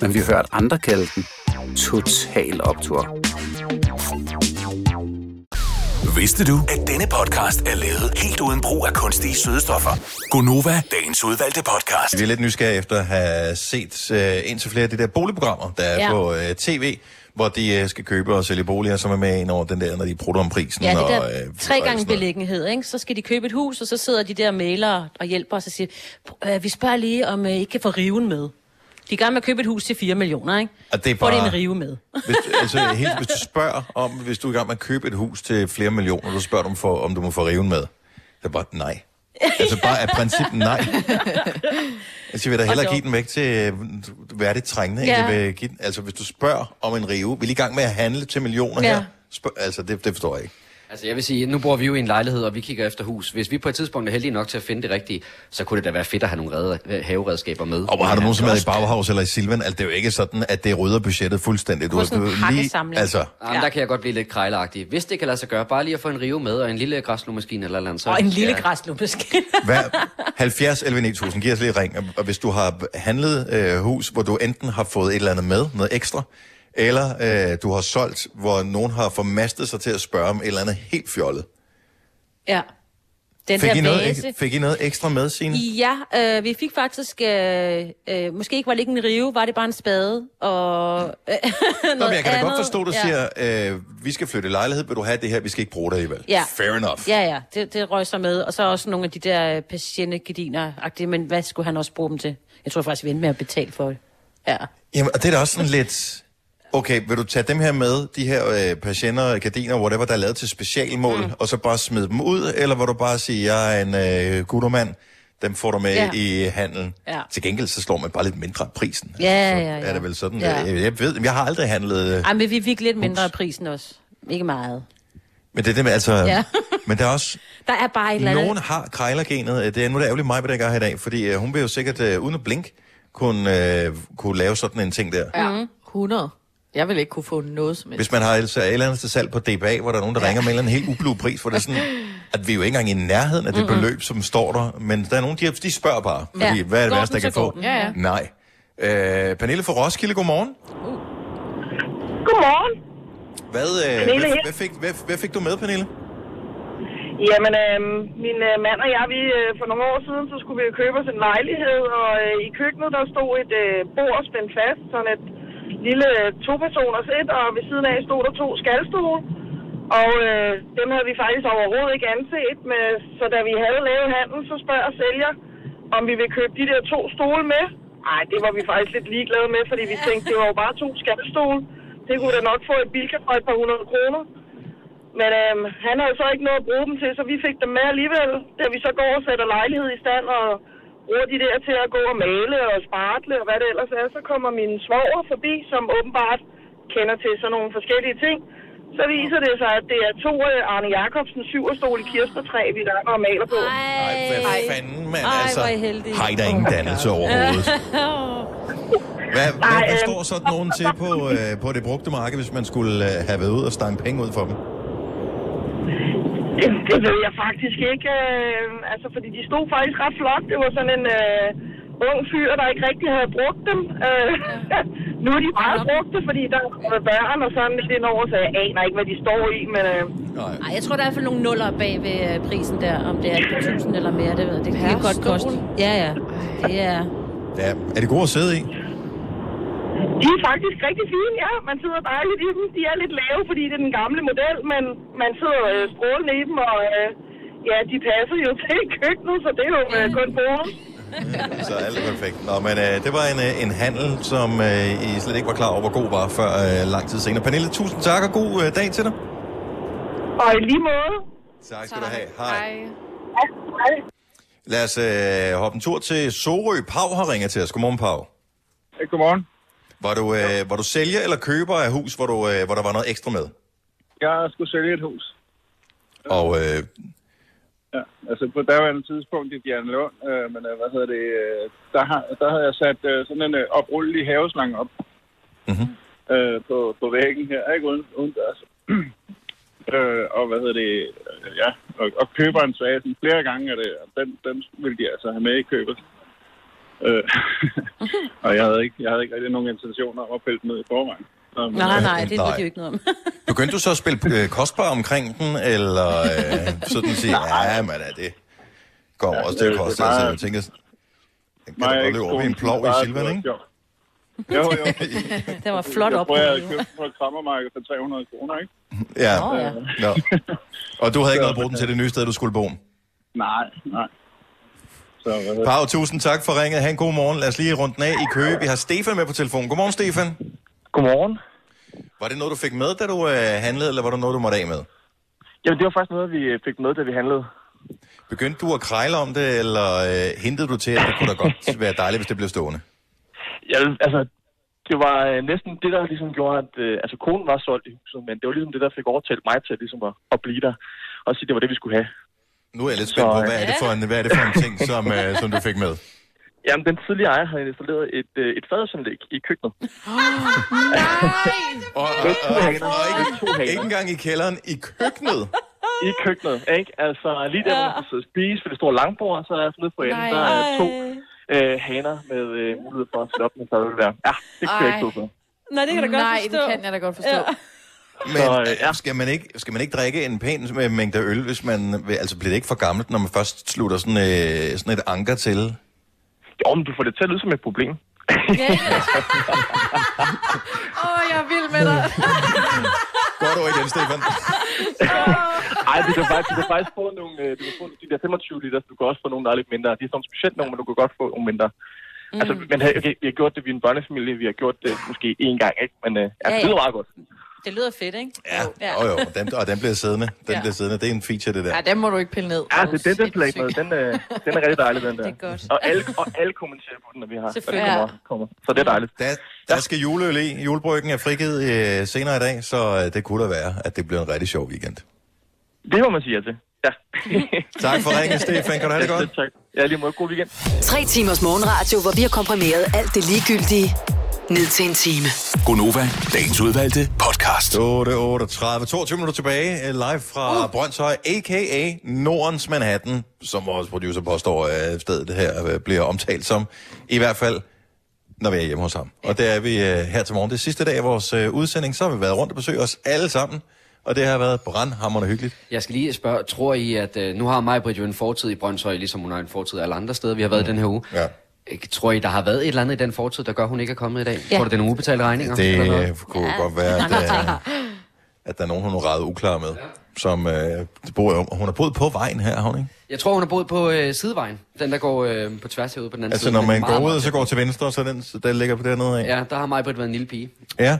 men vi har hørt andre kalde den Total Optor. Vidste du, at denne podcast er lavet helt uden brug af kunstige sødestoffer? Gonova, dagens udvalgte podcast. Vi er lidt nysgerrige efter at have set uh, indtil flere af de der boligprogrammer, der er Ja. på uh, tv, hvor de uh, skal købe og sælge boliger, som er med ind over den der, når de prutter om prisen. Ja, det og, der øh, tre og gange sådan noget. beliggenhed, ikke? Så skal de købe et hus, og så sidder de der og mailer og hjælper os og siger, "Øh, vi spørger lige, om I ikke kan få riven med. De er i gang med at købe et hus til 4 millioner, ikke? Og det er Får de bare- en rive med. Hvis, altså, helt, hvis du spørger om, hvis du er i gang med at købe et hus til flere millioner, så spørger du, om, for, om du må få riven med. Det er bare nej. Altså bare af princip nej. Altså, jeg vil da hellere give den væk til værdigt trængende. Ja. Ja. Jeg vil give den, altså, hvis du spørger om en rive, vi lige i gang med at handle til millioner Ja. her. Spørg, altså, det, det forstår jeg ikke. Altså jeg vil sige, nu bor vi jo i en lejlighed, og vi kigger efter hus. Hvis vi på et tidspunkt er heldige nok til at finde det rigtige, så kunne det da være fedt at have nogle redde, haveredskaber med. Og har du nogen, som er i Bauhaus eller i Silvan? Altså, det er jo ikke sådan, at det rydder budgettet fuldstændigt. Sådan en hakkesamling. altså, Jamen, der kan jeg godt blive lidt krejleragtig. Hvis det kan lade sig gøre, bare lige at få en rive med og en lille græsslåmaskine eller noget andet. Så, Og en lille ja. græsluppeskine. Hver 70 11 9000, giv os lige ring. Og- Og hvis du har handlet øh, hus, hvor du enten har fået et eller andet med, noget ekstra, eller øh, du har solgt, hvor nogen har formastet sig til at spørge om et eller andet helt fjollet. Ja. Den fik, der I noget, vase. ek- fik I noget ekstra med, Signe? Ja, øh, vi fik faktisk, øh, øh, måske ikke var det ikke en rive, var det bare en spade, og øh, Nå, men jeg kan da godt forstå, at du Ja. siger, øh, vi skal flytte lejlighed, vil du have det her, vi skal ikke bruge det alligevel. Ja. Fair enough. Ja, ja, det, det røg så med. Og så også nogle af de der patientgardiner-agtige, men hvad skulle han også bruge dem til? Jeg tror faktisk, vi endte med at betale for det. Ja. Jamen, og det er da også sådan lidt... Okay, vil du tage dem her med, de her øh, patienter, gardiner, whatever, der er lavet til specialmål, mm. og så bare smide dem ud, eller vil du bare sige, jeg er en øh, guttermand, dem får du med Ja. i handelen. Ja. Til gengæld så slår man bare lidt mindre af prisen. Ja, ja, ja. Er det vel sådan? Ja. Jeg, jeg ved, jeg har aldrig handlet... Øh, Ej, men vi fik lidt mindre af prisen også. Ikke meget. men det er det med, altså... Ja. men der er også... Der er bare et eller andet. Nogen har krejlergenet. Det er nu det ærgerligt mig, hvad der gør her i dag, fordi øh, hun vil jo sikkert, øh, uden at blink, kunne, øh, kunne lave sådan en ting der. Ja, 100. Jeg vil ikke kunne få noget som helst. Hvis man har altså et eller andet til salg på DBA, hvor der er nogen, der ja. ringer med en eller anden helt ublu pris, hvor det er sådan, at vi er jo ikke engang i nærheden af det Mm-mm. beløb, som står der, men der er nogen, de, de spørger bare, fordi Ja. hvad er det Går værste, jeg kan få? Ja, ja. Nej. Øh, Pernille fra Roskilde, godmorgen. Godmorgen. Hvad, øh, Pernille hvad, hvad, fik, hvad, hvad fik du med, Pernille? Jamen, øh, min øh, mand og jeg, vi, øh, for nogle år siden, så skulle vi jo købe os en lejlighed, og øh, i køkkenet, der stod et øh, bord spændt fast, sådan et lille øh, to-personers et, og ved siden af stod der to skalstole. Og øh, dem havde vi faktisk overhovedet ikke anset, med, så da vi havde lavet handel, så spørger sælger, om vi vil købe de der to stole med. Nej, det var vi faktisk lidt ligeglade med, fordi vi tænkte, det var jo bare to skalstole. Det kunne da nok få et bilka for et par hundrede kroner. Men øhm, han havde så ikke noget at bruge dem til, så vi fik dem med alligevel. Da vi så går og sætter lejlighed i stand og bruger de der til at gå og male og spartle og hvad det ellers er, så kommer min svoger forbi, som åbenbart kender til sådan nogle forskellige ting. Så viser det sig, at det er to øh, Arne Jacobsen syverstol i kirsebærtræ, vi der og maler på. Ej, hvad fanden, mand, Ej, altså. hvor. Har I da ingen dannelse overhovedet? Hvad, hvad, hvad står sådan nogen til på, øh, på det brugte marked, hvis man skulle øh, have været ud og stange penge ud for dem? Det, det ved jeg faktisk ikke. Øh, altså, fordi de stod faktisk ret flot. Det var sådan en øh, ung fyr, der ikke rigtig havde brugt dem. Øh, nu er de meget brugte, fordi der er børn og sådan lidt indover, så jeg aner ikke, hvad de står i. Men øh, Ej, jeg tror, der er i hvert fald nogle nuller bag ved øh, prisen der, om det er 1000 eller mere, det ved jeg. Det kan godt koste. Ja, ja. Det er... Ja, er det gode at sidde i? De er faktisk rigtig fine, ja. Man sidder dejligt i dem. De er lidt lave, fordi det er den gamle model, men man sidder øh, strålende i dem, og øh, ja, de passer jo til køkkenet, så det er jo øh, kun bonus. Så alt er perfekt. Nå, men øh, det var en, øh, en handel, som øh, I slet ikke var klar over, hvor god var før øh, lang tid senere. Pernille, tusind tak og god øh, dag til dig. Og i lige måde. Tak skal du have. Hej. Ja, hej. Lad os øh, hoppe en tur til Sorø. Pau har ringet til os. Godmorgen, Pau. Godmorgen. Var du, øh, var du sælger eller køber af hus, hvor, du, øh, hvor der var noget ekstra med? Jeg skulle sælge et hus. Og øh, Ja, altså på daværende tidspunkt i Bjørn Lund, øh, men øh, hvad hedder det, øh, der, har, der havde jeg sat øh, sådan en øh, oprullelig haveslange op mm-hmm. øh, på, på væggen her, ikke uden, uden dørs. øh, og hvad hedder det, øh, ja, og, og køberen sagde sådan flere gange, at øh, den, den ville de altså have med i købet. Øh, og jeg havde, ikke, jeg havde ikke rigtig nogen intentioner om at pille den ned i forvejen. Så, men, Nej, øh, nej, det ved de jo ikke noget om. begyndte du så at spille øh, kostbar omkring den, eller øh, sådan sige, ja, men er det går Ja, også til at det- det er koste, altså jeg tænker, kan du godt løbe over i en plov i Silvan, ikke? Jo, jo. Det var flot Jeg op. tror, jeg havde købt på et krammermarked for 300 kroner, ikke? Ja. Nå, ja. Nå. Og du havde ikke noget at bruge den til det nye sted, du skulle bo? Nej, nej. Så, hedder Pau, tusind tak for ringet. Ha' en god morgen. Lad os lige rundt den af i Køge. Vi har Stefan med på telefonen. Godmorgen, Stefan. Godmorgen. Var det noget, du fik med, da du øh, handlede, eller var det noget, du måtte af med? Jamen, det var faktisk noget, vi øh, fik med, da vi handlede. Begyndte du at krejle om det, eller øh, hentede du til, at det kunne da godt være dejligt, hvis det blev stående? Ja, altså, det var øh, næsten det, der ligesom gjorde, at... Øh, altså, konen var solgt i huset, men det var ligesom det, der fik overtalt mig til ligesom at, at blive der. Og sige, det var det, vi skulle have. Nu er jeg lidt spændt på, hvad er det for en, hvad er det for en ting, som, øh, som du fik med? Jamen, den tidligere ejer havde installeret et, øh, et fadelsanlæg i køkkenet. Og, og, Med to og, haner. og ikke, ikke engang i kælderen, i køkkenet. I køkkenet, ikke? Altså, lige der, hvor man kan og spise, for det store langbord, så er jeg nede for enden, Nej. der er to øh, haner med øh, mulighed for at sætte op med fadøl der. Ja, det kunne jeg ikke stå for. Nej, det kan da godt Nej, forstå. det kan jeg da godt forstå. Ja. Men øh, skal, man ikke, skal man ikke drikke en pæn med mængde øl, hvis man... vil- Altså, bliver det ikke for gammelt, når man først slutter sådan, øh, sådan et anker til? Jo, men du får det til at lyde som et problem. Åh, oh, jeg er vild med dig. Godt ord igen, Stefan. Ej, du kan faktisk, du kan faktisk få nogle, øh, du kan få de der 25 liter, du kan også få nogle, der er lidt mindre. De er sådan specielt nogle, men du kan godt få nogle mindre. Mm. Altså, men okay, vi har gjort det, vi er en børnefamilie, vi har gjort det måske én gang, ikke? Men øh, ja, Ja, det ja. lyder meget godt. Det lyder fedt, ikke? Ja, ja. Jo, jo, og den, og den bliver siddende. Den Ja. bliver siddende. Det er en feature, det der. Ja, den må du ikke pille ned. Ja, det, den, den, den, ikke noget. den, øh, den er rigtig dejlig, den der. Det er godt. Og alle, og alle kommenterer på den, når vi har. Selvfølgelig. kommer, kommer. Så det er dejligt. Der, der skal juleøl i. Julebryggen er frigivet øh, senere i dag, så øh, det kunne da være, at det bliver en rigtig sjov weekend. Det må man sige ja til. Ja. Tak for ringen, Stefan. Kan du have det godt? Tak. Ja, lige måde. God weekend. Tre timers morgenradio, hvor vi har komprimeret alt det ligegyldige ned til en time. Gonova, dagens udvalgte podcast. 8.38. 22 minutter tilbage. øh, Live fra uh. Brøndshøj, a.k.a. Nordens Manhattan, som vores producer påstår, at stedet her øh, bliver omtalt som. I hvert fald, når vi er hjemme hos ham. Og det er vi øh, her til morgen. Det sidste dag af vores øh, udsending. Så har vi været rundt og besøgt os alle sammen. Og det har været brandhammerende hyggeligt. Jeg skal lige spørge, tror I, at øh, nu har mig jo en fortid i Brøndshøj, ligesom hun har en fortid alle andre steder, vi har været mm. den her uge. Ja. Øh, Tror I, der har været et eller andet i den fortid, der gør, at hun ikke er kommet i dag? Ja. Tror du, det er nogle ubetalte regninger? Det eller noget? kunne ja. godt være, at, øh, at der er nogen, hun er ret uklar med. Som øh, bor, hun har boet på vejen her, har hun ikke? Jeg tror, hun har boet på øh, sidevejen. Den, der går øh, på tværs herude på den anden Altså, side. når Den er man går ud, meget og så går til venstre, så den, den ligger på dernede af. Ja, der har mig været en lille pige. Ja.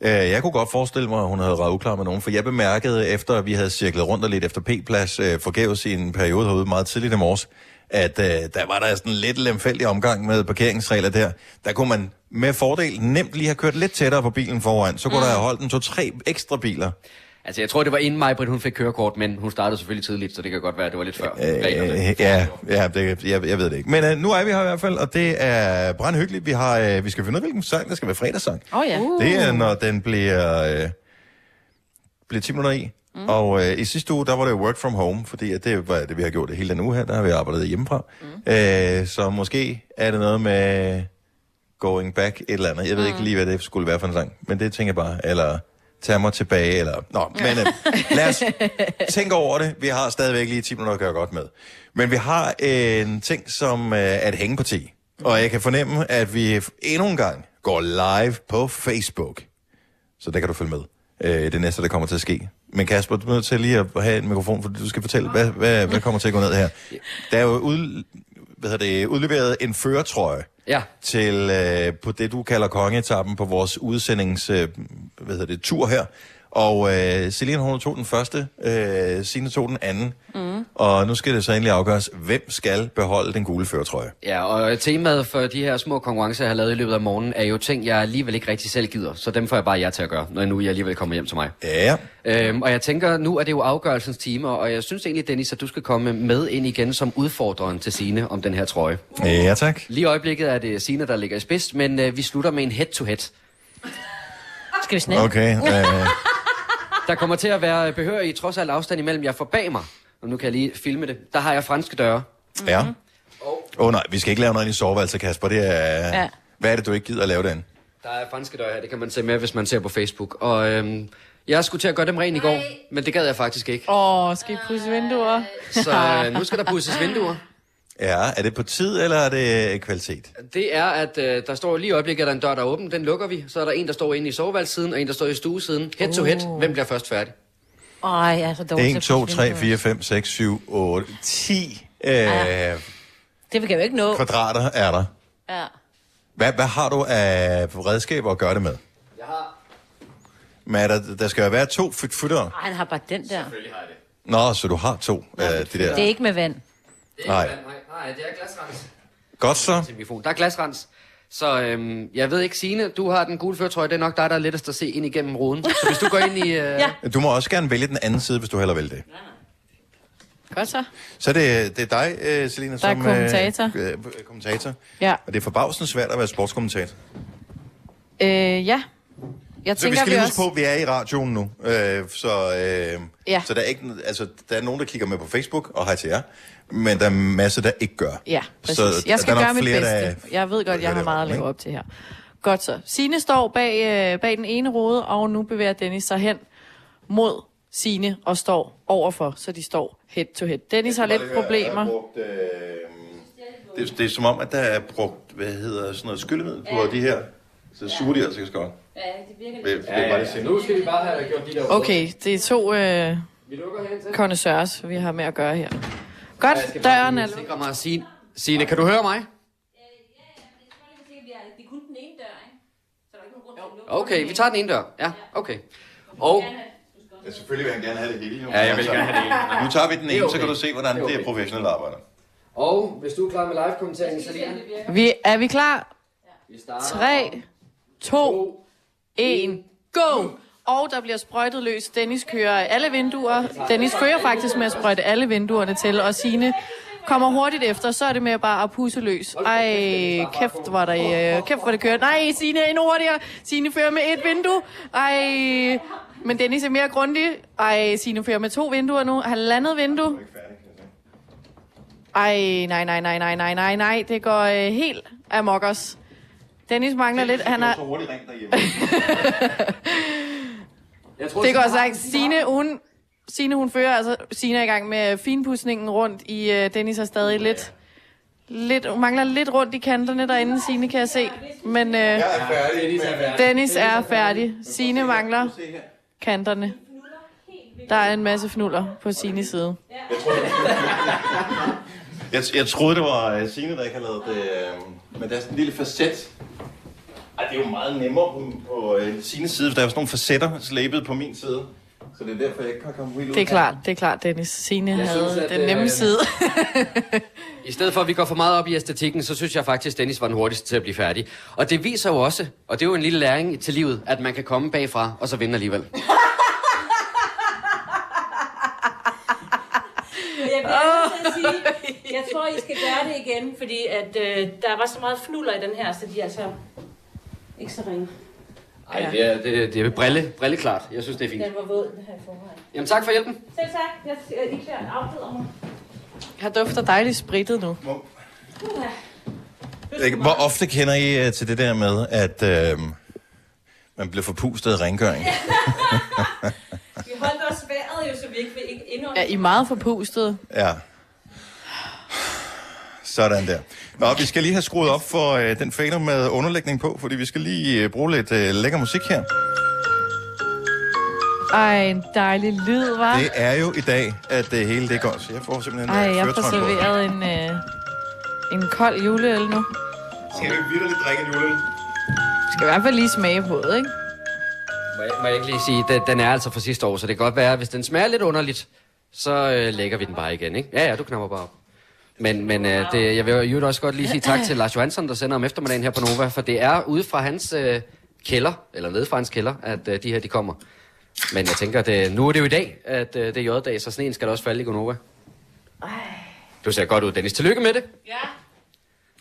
Øh, Jeg kunne godt forestille mig, at hun havde ret uklar med nogen, for jeg bemærkede, efter at vi havde cirklet rundt og lidt efter P-plads øh, forgæves i en periode herude meget tidligt i morges, at øh, der var der sådan lidt lemfældig omgang med parkeringsregler der. Der kunne man med fordel nemt lige have kørt lidt tættere på bilen foran. Så kunne mm. der have holdt en to-tre ekstra biler. Altså, jeg tror, det var inden mig, hun fik kørekort, men hun startede selvfølgelig tidligt, så det kan godt være, at det var lidt før. Øh, ja, ja det, jeg, jeg ved det ikke. Men øh, nu er vi her i hvert fald, og det er brandhyggeligt. Vi, har, øh, vi skal finde ud af, hvilken sang der skal være fredagssang. Åh oh, ja. Det er, når den bliver, øh, bliver 10 minutter i. Mm. Og øh, i sidste uge, der var det work from home, fordi at det var det, vi har gjort det hele den uge her. Der har vi arbejdet hjemmefra. Mm. Øh, så måske er det noget med going back et eller andet. Jeg ved mm. ikke lige, hvad det skulle være for en sang, men det tænker jeg bare. Eller tage mig tilbage, eller... Nå, men øh, lad os tænke over det. Vi har stadigvæk lige 10 minutter at gøre godt med. Men vi har en ting, som øh, er et hængeparti. Og jeg kan fornemme, at vi endnu en gang går live på Facebook. Så der kan du følge med. Øh, det næste, der kommer til at ske. Men Kasper, du er nødt til lige at have en mikrofon, for du skal fortælle, hvad, hvad, hvad kommer til at gå ned her. Der er jo ud, hvad hedder det, udleveret en føretrøje Ja. til øh, på det, du kalder kongeetappen på vores udsendings øh, hvad hedder det, tur her. Og øh, Celine, hun tog den første, øh, Signe tog den anden. Mm. Og nu skal det så endelig afgøres, hvem skal beholde den gule føretrøje. Ja, og temaet for de her små konkurrencer, jeg har lavet i løbet af morgenen, er jo ting, jeg alligevel ikke rigtig selv gider. Så dem får jeg bare jer til at gøre, når nu I alligevel kommer hjem til mig. Ja. Øhm, og jeg tænker, nu er det jo afgørelsens timer, og jeg synes egentlig, Dennis, at du skal komme med ind igen som udfordreren til Sine om den her trøje. Ja, tak. Lige i øjeblikket er det Sine, der ligger i spids, men øh, vi slutter med en head-to-head. Skal vi snakke? Okay. Øh, Der kommer til at være behørig trods alt afstand imellem jer for bag mig. Og nu kan jeg lige filme det. Der har jeg franske døre. ja. Åh oh, nej, vi skal ikke lave noget i soveværelset, Kasper. Det er... Ja. Hvad er det, du ikke gider at lave den? Der er franske døre her, det kan man se med, hvis man ser på Facebook. Og øhm, jeg skulle til at gøre dem ren i går, men det gad jeg faktisk ikke. Åh, oh, skal I pudse vinduer? Så øh, nu skal der pudses vinduer. Ja, er det på tid, eller er det øh, kvalitet? Det er, at øh, der står lige i øjeblikket, at der er en dør, der er åben. Den lukker vi. Så er der en, der står inde i soveværelsesiden, og en, der står i stuesiden. Head to head. Hvem bliver først færdig? Ej, jeg er så dårlig 1, til at 2, pudse 3, vinduer. 4, 5, 6, 7, 8, 10 øh, Det kan jeg jo ikke nå. kvadrater er der. Ja. Hvad, hvad har du af redskaber at gøre det med? Jeg har... Men er der, der skal jo være to fytter. Ej, han har bare den der. Nå, så du har to af de der. Det er ikke med vand. Nej. Nej, nej, det er glasrens. Godt så. Der er glasrens. Så øhm, jeg ved ikke, Signe, du har den gule førtrøje. Det er nok dig, der er lettest at se ind igennem ruden. Så hvis du går ind i... Øh... ja. Du må også gerne vælge den anden side, hvis du heller vil det. Godt så. Så det, det er dig, øh, Selina, Der er som kommentator. Øh, øh, kommentator. Ja. Og det er forbavsende svært at være sportskommentator. Øh, ja. Jeg Så vi tænker, skal lige vi huske også... på, at vi er i radioen nu. Øh, så, øh, Ja. så der er, ikke, altså, der er nogen, der kigger med på Facebook, og hej til jer. Men der er masser, der ikke gør. Ja, præcis. Så jeg skal gøre mit flere, bedste. der- Jeg ved godt, jeg har meget at leve op til her. Godt så. Signe står bag, øh, bag den ene rode, og nu bevæger Dennis sig hen mod Sine og står overfor, så de står head to head. Dennis har lidt problemer. Det, det er som om, at der er brugt, hvad hedder sådan noget skyllemiddel på de her. Så suger de altså godt. Ja, det virker Det, det er bare det Nu skal vi bare have gjort de der Okay, det er to øh, connoisseurs, vi har med at gøre her. Godt, døren er lukket. Sikre mig at sige... Signe, kan du høre mig? Det er kun den ene dør, ikke? Så der er ikke nogen grund til at lukke. Okay, vi tager den ene dør. Ja, okay. Og... Ja, selvfølgelig vil han gerne have det hele. jo. Ja, jeg vil gerne have det hele. Nu tager vi den ene, så kan okay. du se, hvordan Det er det er okay. professionelt arbejde. Og hvis du er klar med live-kommenteringen, Selina. Vi, er vi klar? Vi starter. 3, 2, 1, go! Og der bliver sprøjtet løs. Dennis kører alle vinduer. Dennis fører faktisk med at sprøjte alle vinduerne til, og Signe kommer hurtigt efter, så er det med bare at pusse løs. Ej, kæft, hvor der, øh, kæft, hvor det kører. Nej, Signe er endnu hurtigere. Signe fører med et vindue. Ej, men Dennis er mere grundig. Ej, Signe fører med to vinduer nu. Halvandet vindue. Ej, nej, nej, nej, nej, nej, nej, nej. Det går øh, helt amok os. Dennis mangler lidt. Han er... Det går sagt. Signe, hun, Signe, hun fører, altså Signe er i gang med finpudsningen rundt i, uh, Dennis er stadig lidt, lidt, hun mangler lidt rundt i kanterne derinde, Signe kan jeg se. Men uh, Dennis er færdig. Signe mangler kanterne. Der er en masse fnuller på Signes side. Jeg, jeg troede, det var uh, Signe, der ikke havde lavet det, uh, men der er sådan en lille facet. Ej, det er jo meget nemmere på, på uh, Signes side, for der er sådan nogle facetter slæbet på min side. Så det er derfor, jeg ikke kan komme helt ud Det er klart, det er klart, Dennis. Signe Jeg havde synes, at, den nemme øh, side. I stedet for, at vi går for meget op i æstetikken, så synes jeg faktisk, Dennis var den hurtigste til at blive færdig. Og det viser jo også, og det er jo en lille læring til livet, at man kan komme bagfra og så vinde alligevel. Jeg bliver at sige, jeg tror, I skal gøre det igen, fordi at, øh, der var så meget fnuller i den her, så de er altså ikke så ringe. Ej, det er, det, er- det er brille, brilleklart. Jeg synes, det er fint. Den var våd, den her i forvejen. Jamen tak for hjælpen. Selv tak. Jeg, jeg, klæder afklæder mig. Jeg dufter dejligt spritet nu. Ikke? Hvor ofte kender I uh, til det der med, at uh, man bliver forpustet af rengøring? Vi holdt os vejret jo, så vi ikke vil indånde. Ja, I er meget forpustet. Ja. Sådan der. Nå, vi skal lige have skruet op for uh, den fader med underlægning på, fordi vi skal lige uh, bruge lidt uh, lækker musik her. Ej, en dejlig lyd, var. Det er jo i dag, at det hele det går. Så jeg får simpelthen Ej, øh, jeg får serveret en, øh, en kold juleøl nu. Skal vi virkelig drikke en juleøl? Skal i hvert fald lige smage på det, ikke? Må jeg, må jeg ikke lige sige, den, den er altså fra sidste år, så det kan godt være, hvis den smager lidt underligt, så øh, lægger vi den bare igen, ikke? Ja, ja, du knapper bare op. Men, men øh, det, jeg vil jo også godt lige sige tak til Lars Johansson, der sender om eftermiddagen her på Nova, for det er ude fra hans øh, kælder, eller nede fra hans kælder, at øh, de her de kommer. Men jeg tænker, at øh, nu er det jo i dag, at øh, det er J-dag, så sneen skal da også falde i Gonova. Du ser godt ud, Dennis. Tillykke med det. Ja.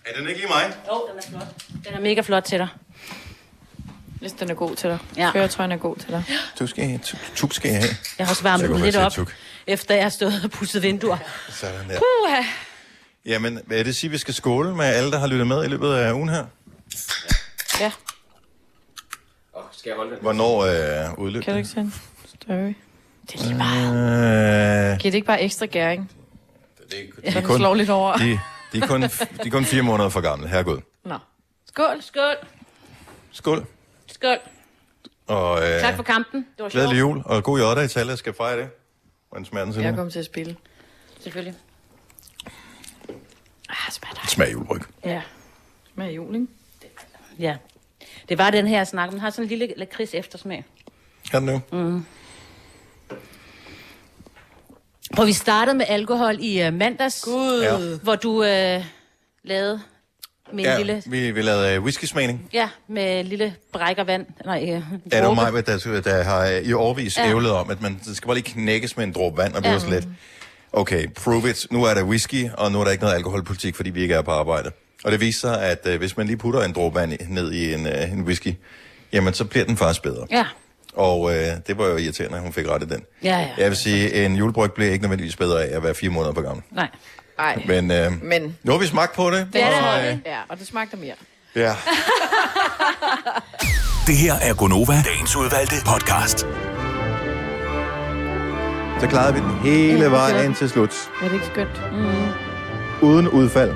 Er den ikke lige mig? Jo, den er flot. Den er mega flot til dig. Hvis den er god til dig. Ja. Køretrøjen er god til dig. Du skal, tu- tuk skal jeg have. Jeg har også Så varmet lidt op, tuk. efter jeg har stået og pudset vinduer. Sådan der. Puha. Jamen, hvad er det sige, vi skal skåle med alle, der har lyttet med i løbet af ugen her? Ja. Oh, skal jeg holde den? Hvornår er øh, udløb? Kan du ikke sende story? Det er lige meget. Øh, Giver det ikke bare ekstra gæring? de Ja, den slår lidt over. De, de, er kun, de er kun fire måneder for gamle. Herregud. Nå. Skål. Skål. Skål. Skål. Og øh, Tak for kampen. Det var sjovt. glædelig jul, og god jodder i tallet. Jeg skal fejre det. Hvordan smager den Jeg kommer til at spille. Selvfølgelig. Ah, smager Det smager julebryg. Ja. Smager jul, ikke? Ja. Det var den her snak. Den har sådan en lille lakrids eftersmag. Kan den? Mm. Og vi startede med alkohol i uh, mandags, Gud. Ja. hvor du uh, lavede med en Ja, lille... vi, vi lavede øh, whisky-smagning. Ja, med lille brækker vand. Nej, uh, Ja, det var mig, der, der har i årvis Ja. ævlet om, at man skal bare lige knækkes med en dråbe vand, og det Ja. var så let. Okay, prove it. Nu er der whisky, og nu er der ikke noget alkoholpolitik, fordi vi ikke er på arbejde. Og det viser sig, at øh, hvis man lige putter en dråbe vand i- ned i en, øh, en whisky, jamen så bliver den faktisk bedre. Ja. Og øh, det var jo irriterende, at hun fik ret i den. Ja, ja. Jeg vil sige, en julebryg bliver ikke nødvendigvis bedre af at være fire måneder for gammel. Nej. Ej. Men, øh, Men nu har vi smagt på det. det er det, og, øh. Ja, og det smagte mere. Ja. Det her er Gonova, dagens udvalgte podcast. Så klarede vi den hele Ja, vejen ja. til slut. Er det ikke skønt? Mm. Uden udfald.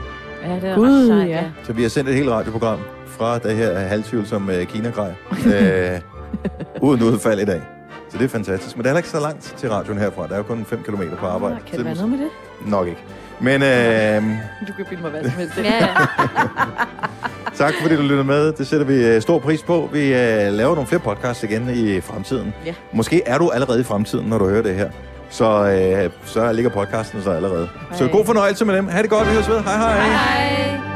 Ja, det er Gud, sejt, ja. Så vi har sendt et helt radioprogram fra det her halvtvivlsomme uh, Kina-grej. øh, uden udfald i dag. Så det er fantastisk. Men det er heller ikke så langt til radioen herfra. Der er jo kun 5 km på arbejde. Kan Så det være noget med det? Nok ikke. Men øh, Du kan bilde mig hvad som helst. Ja, ja. tak fordi du lyttede med. Det sætter vi øh, stor pris på. Vi øh, laver nogle flere podcasts igen i fremtiden. Ja. Måske er du allerede i fremtiden, når du hører det her. Så, øh, så ligger podcasten så allerede. Så Hej. god fornøjelse med dem. Ha' det godt, vi høres ved. Hej hej. Hej.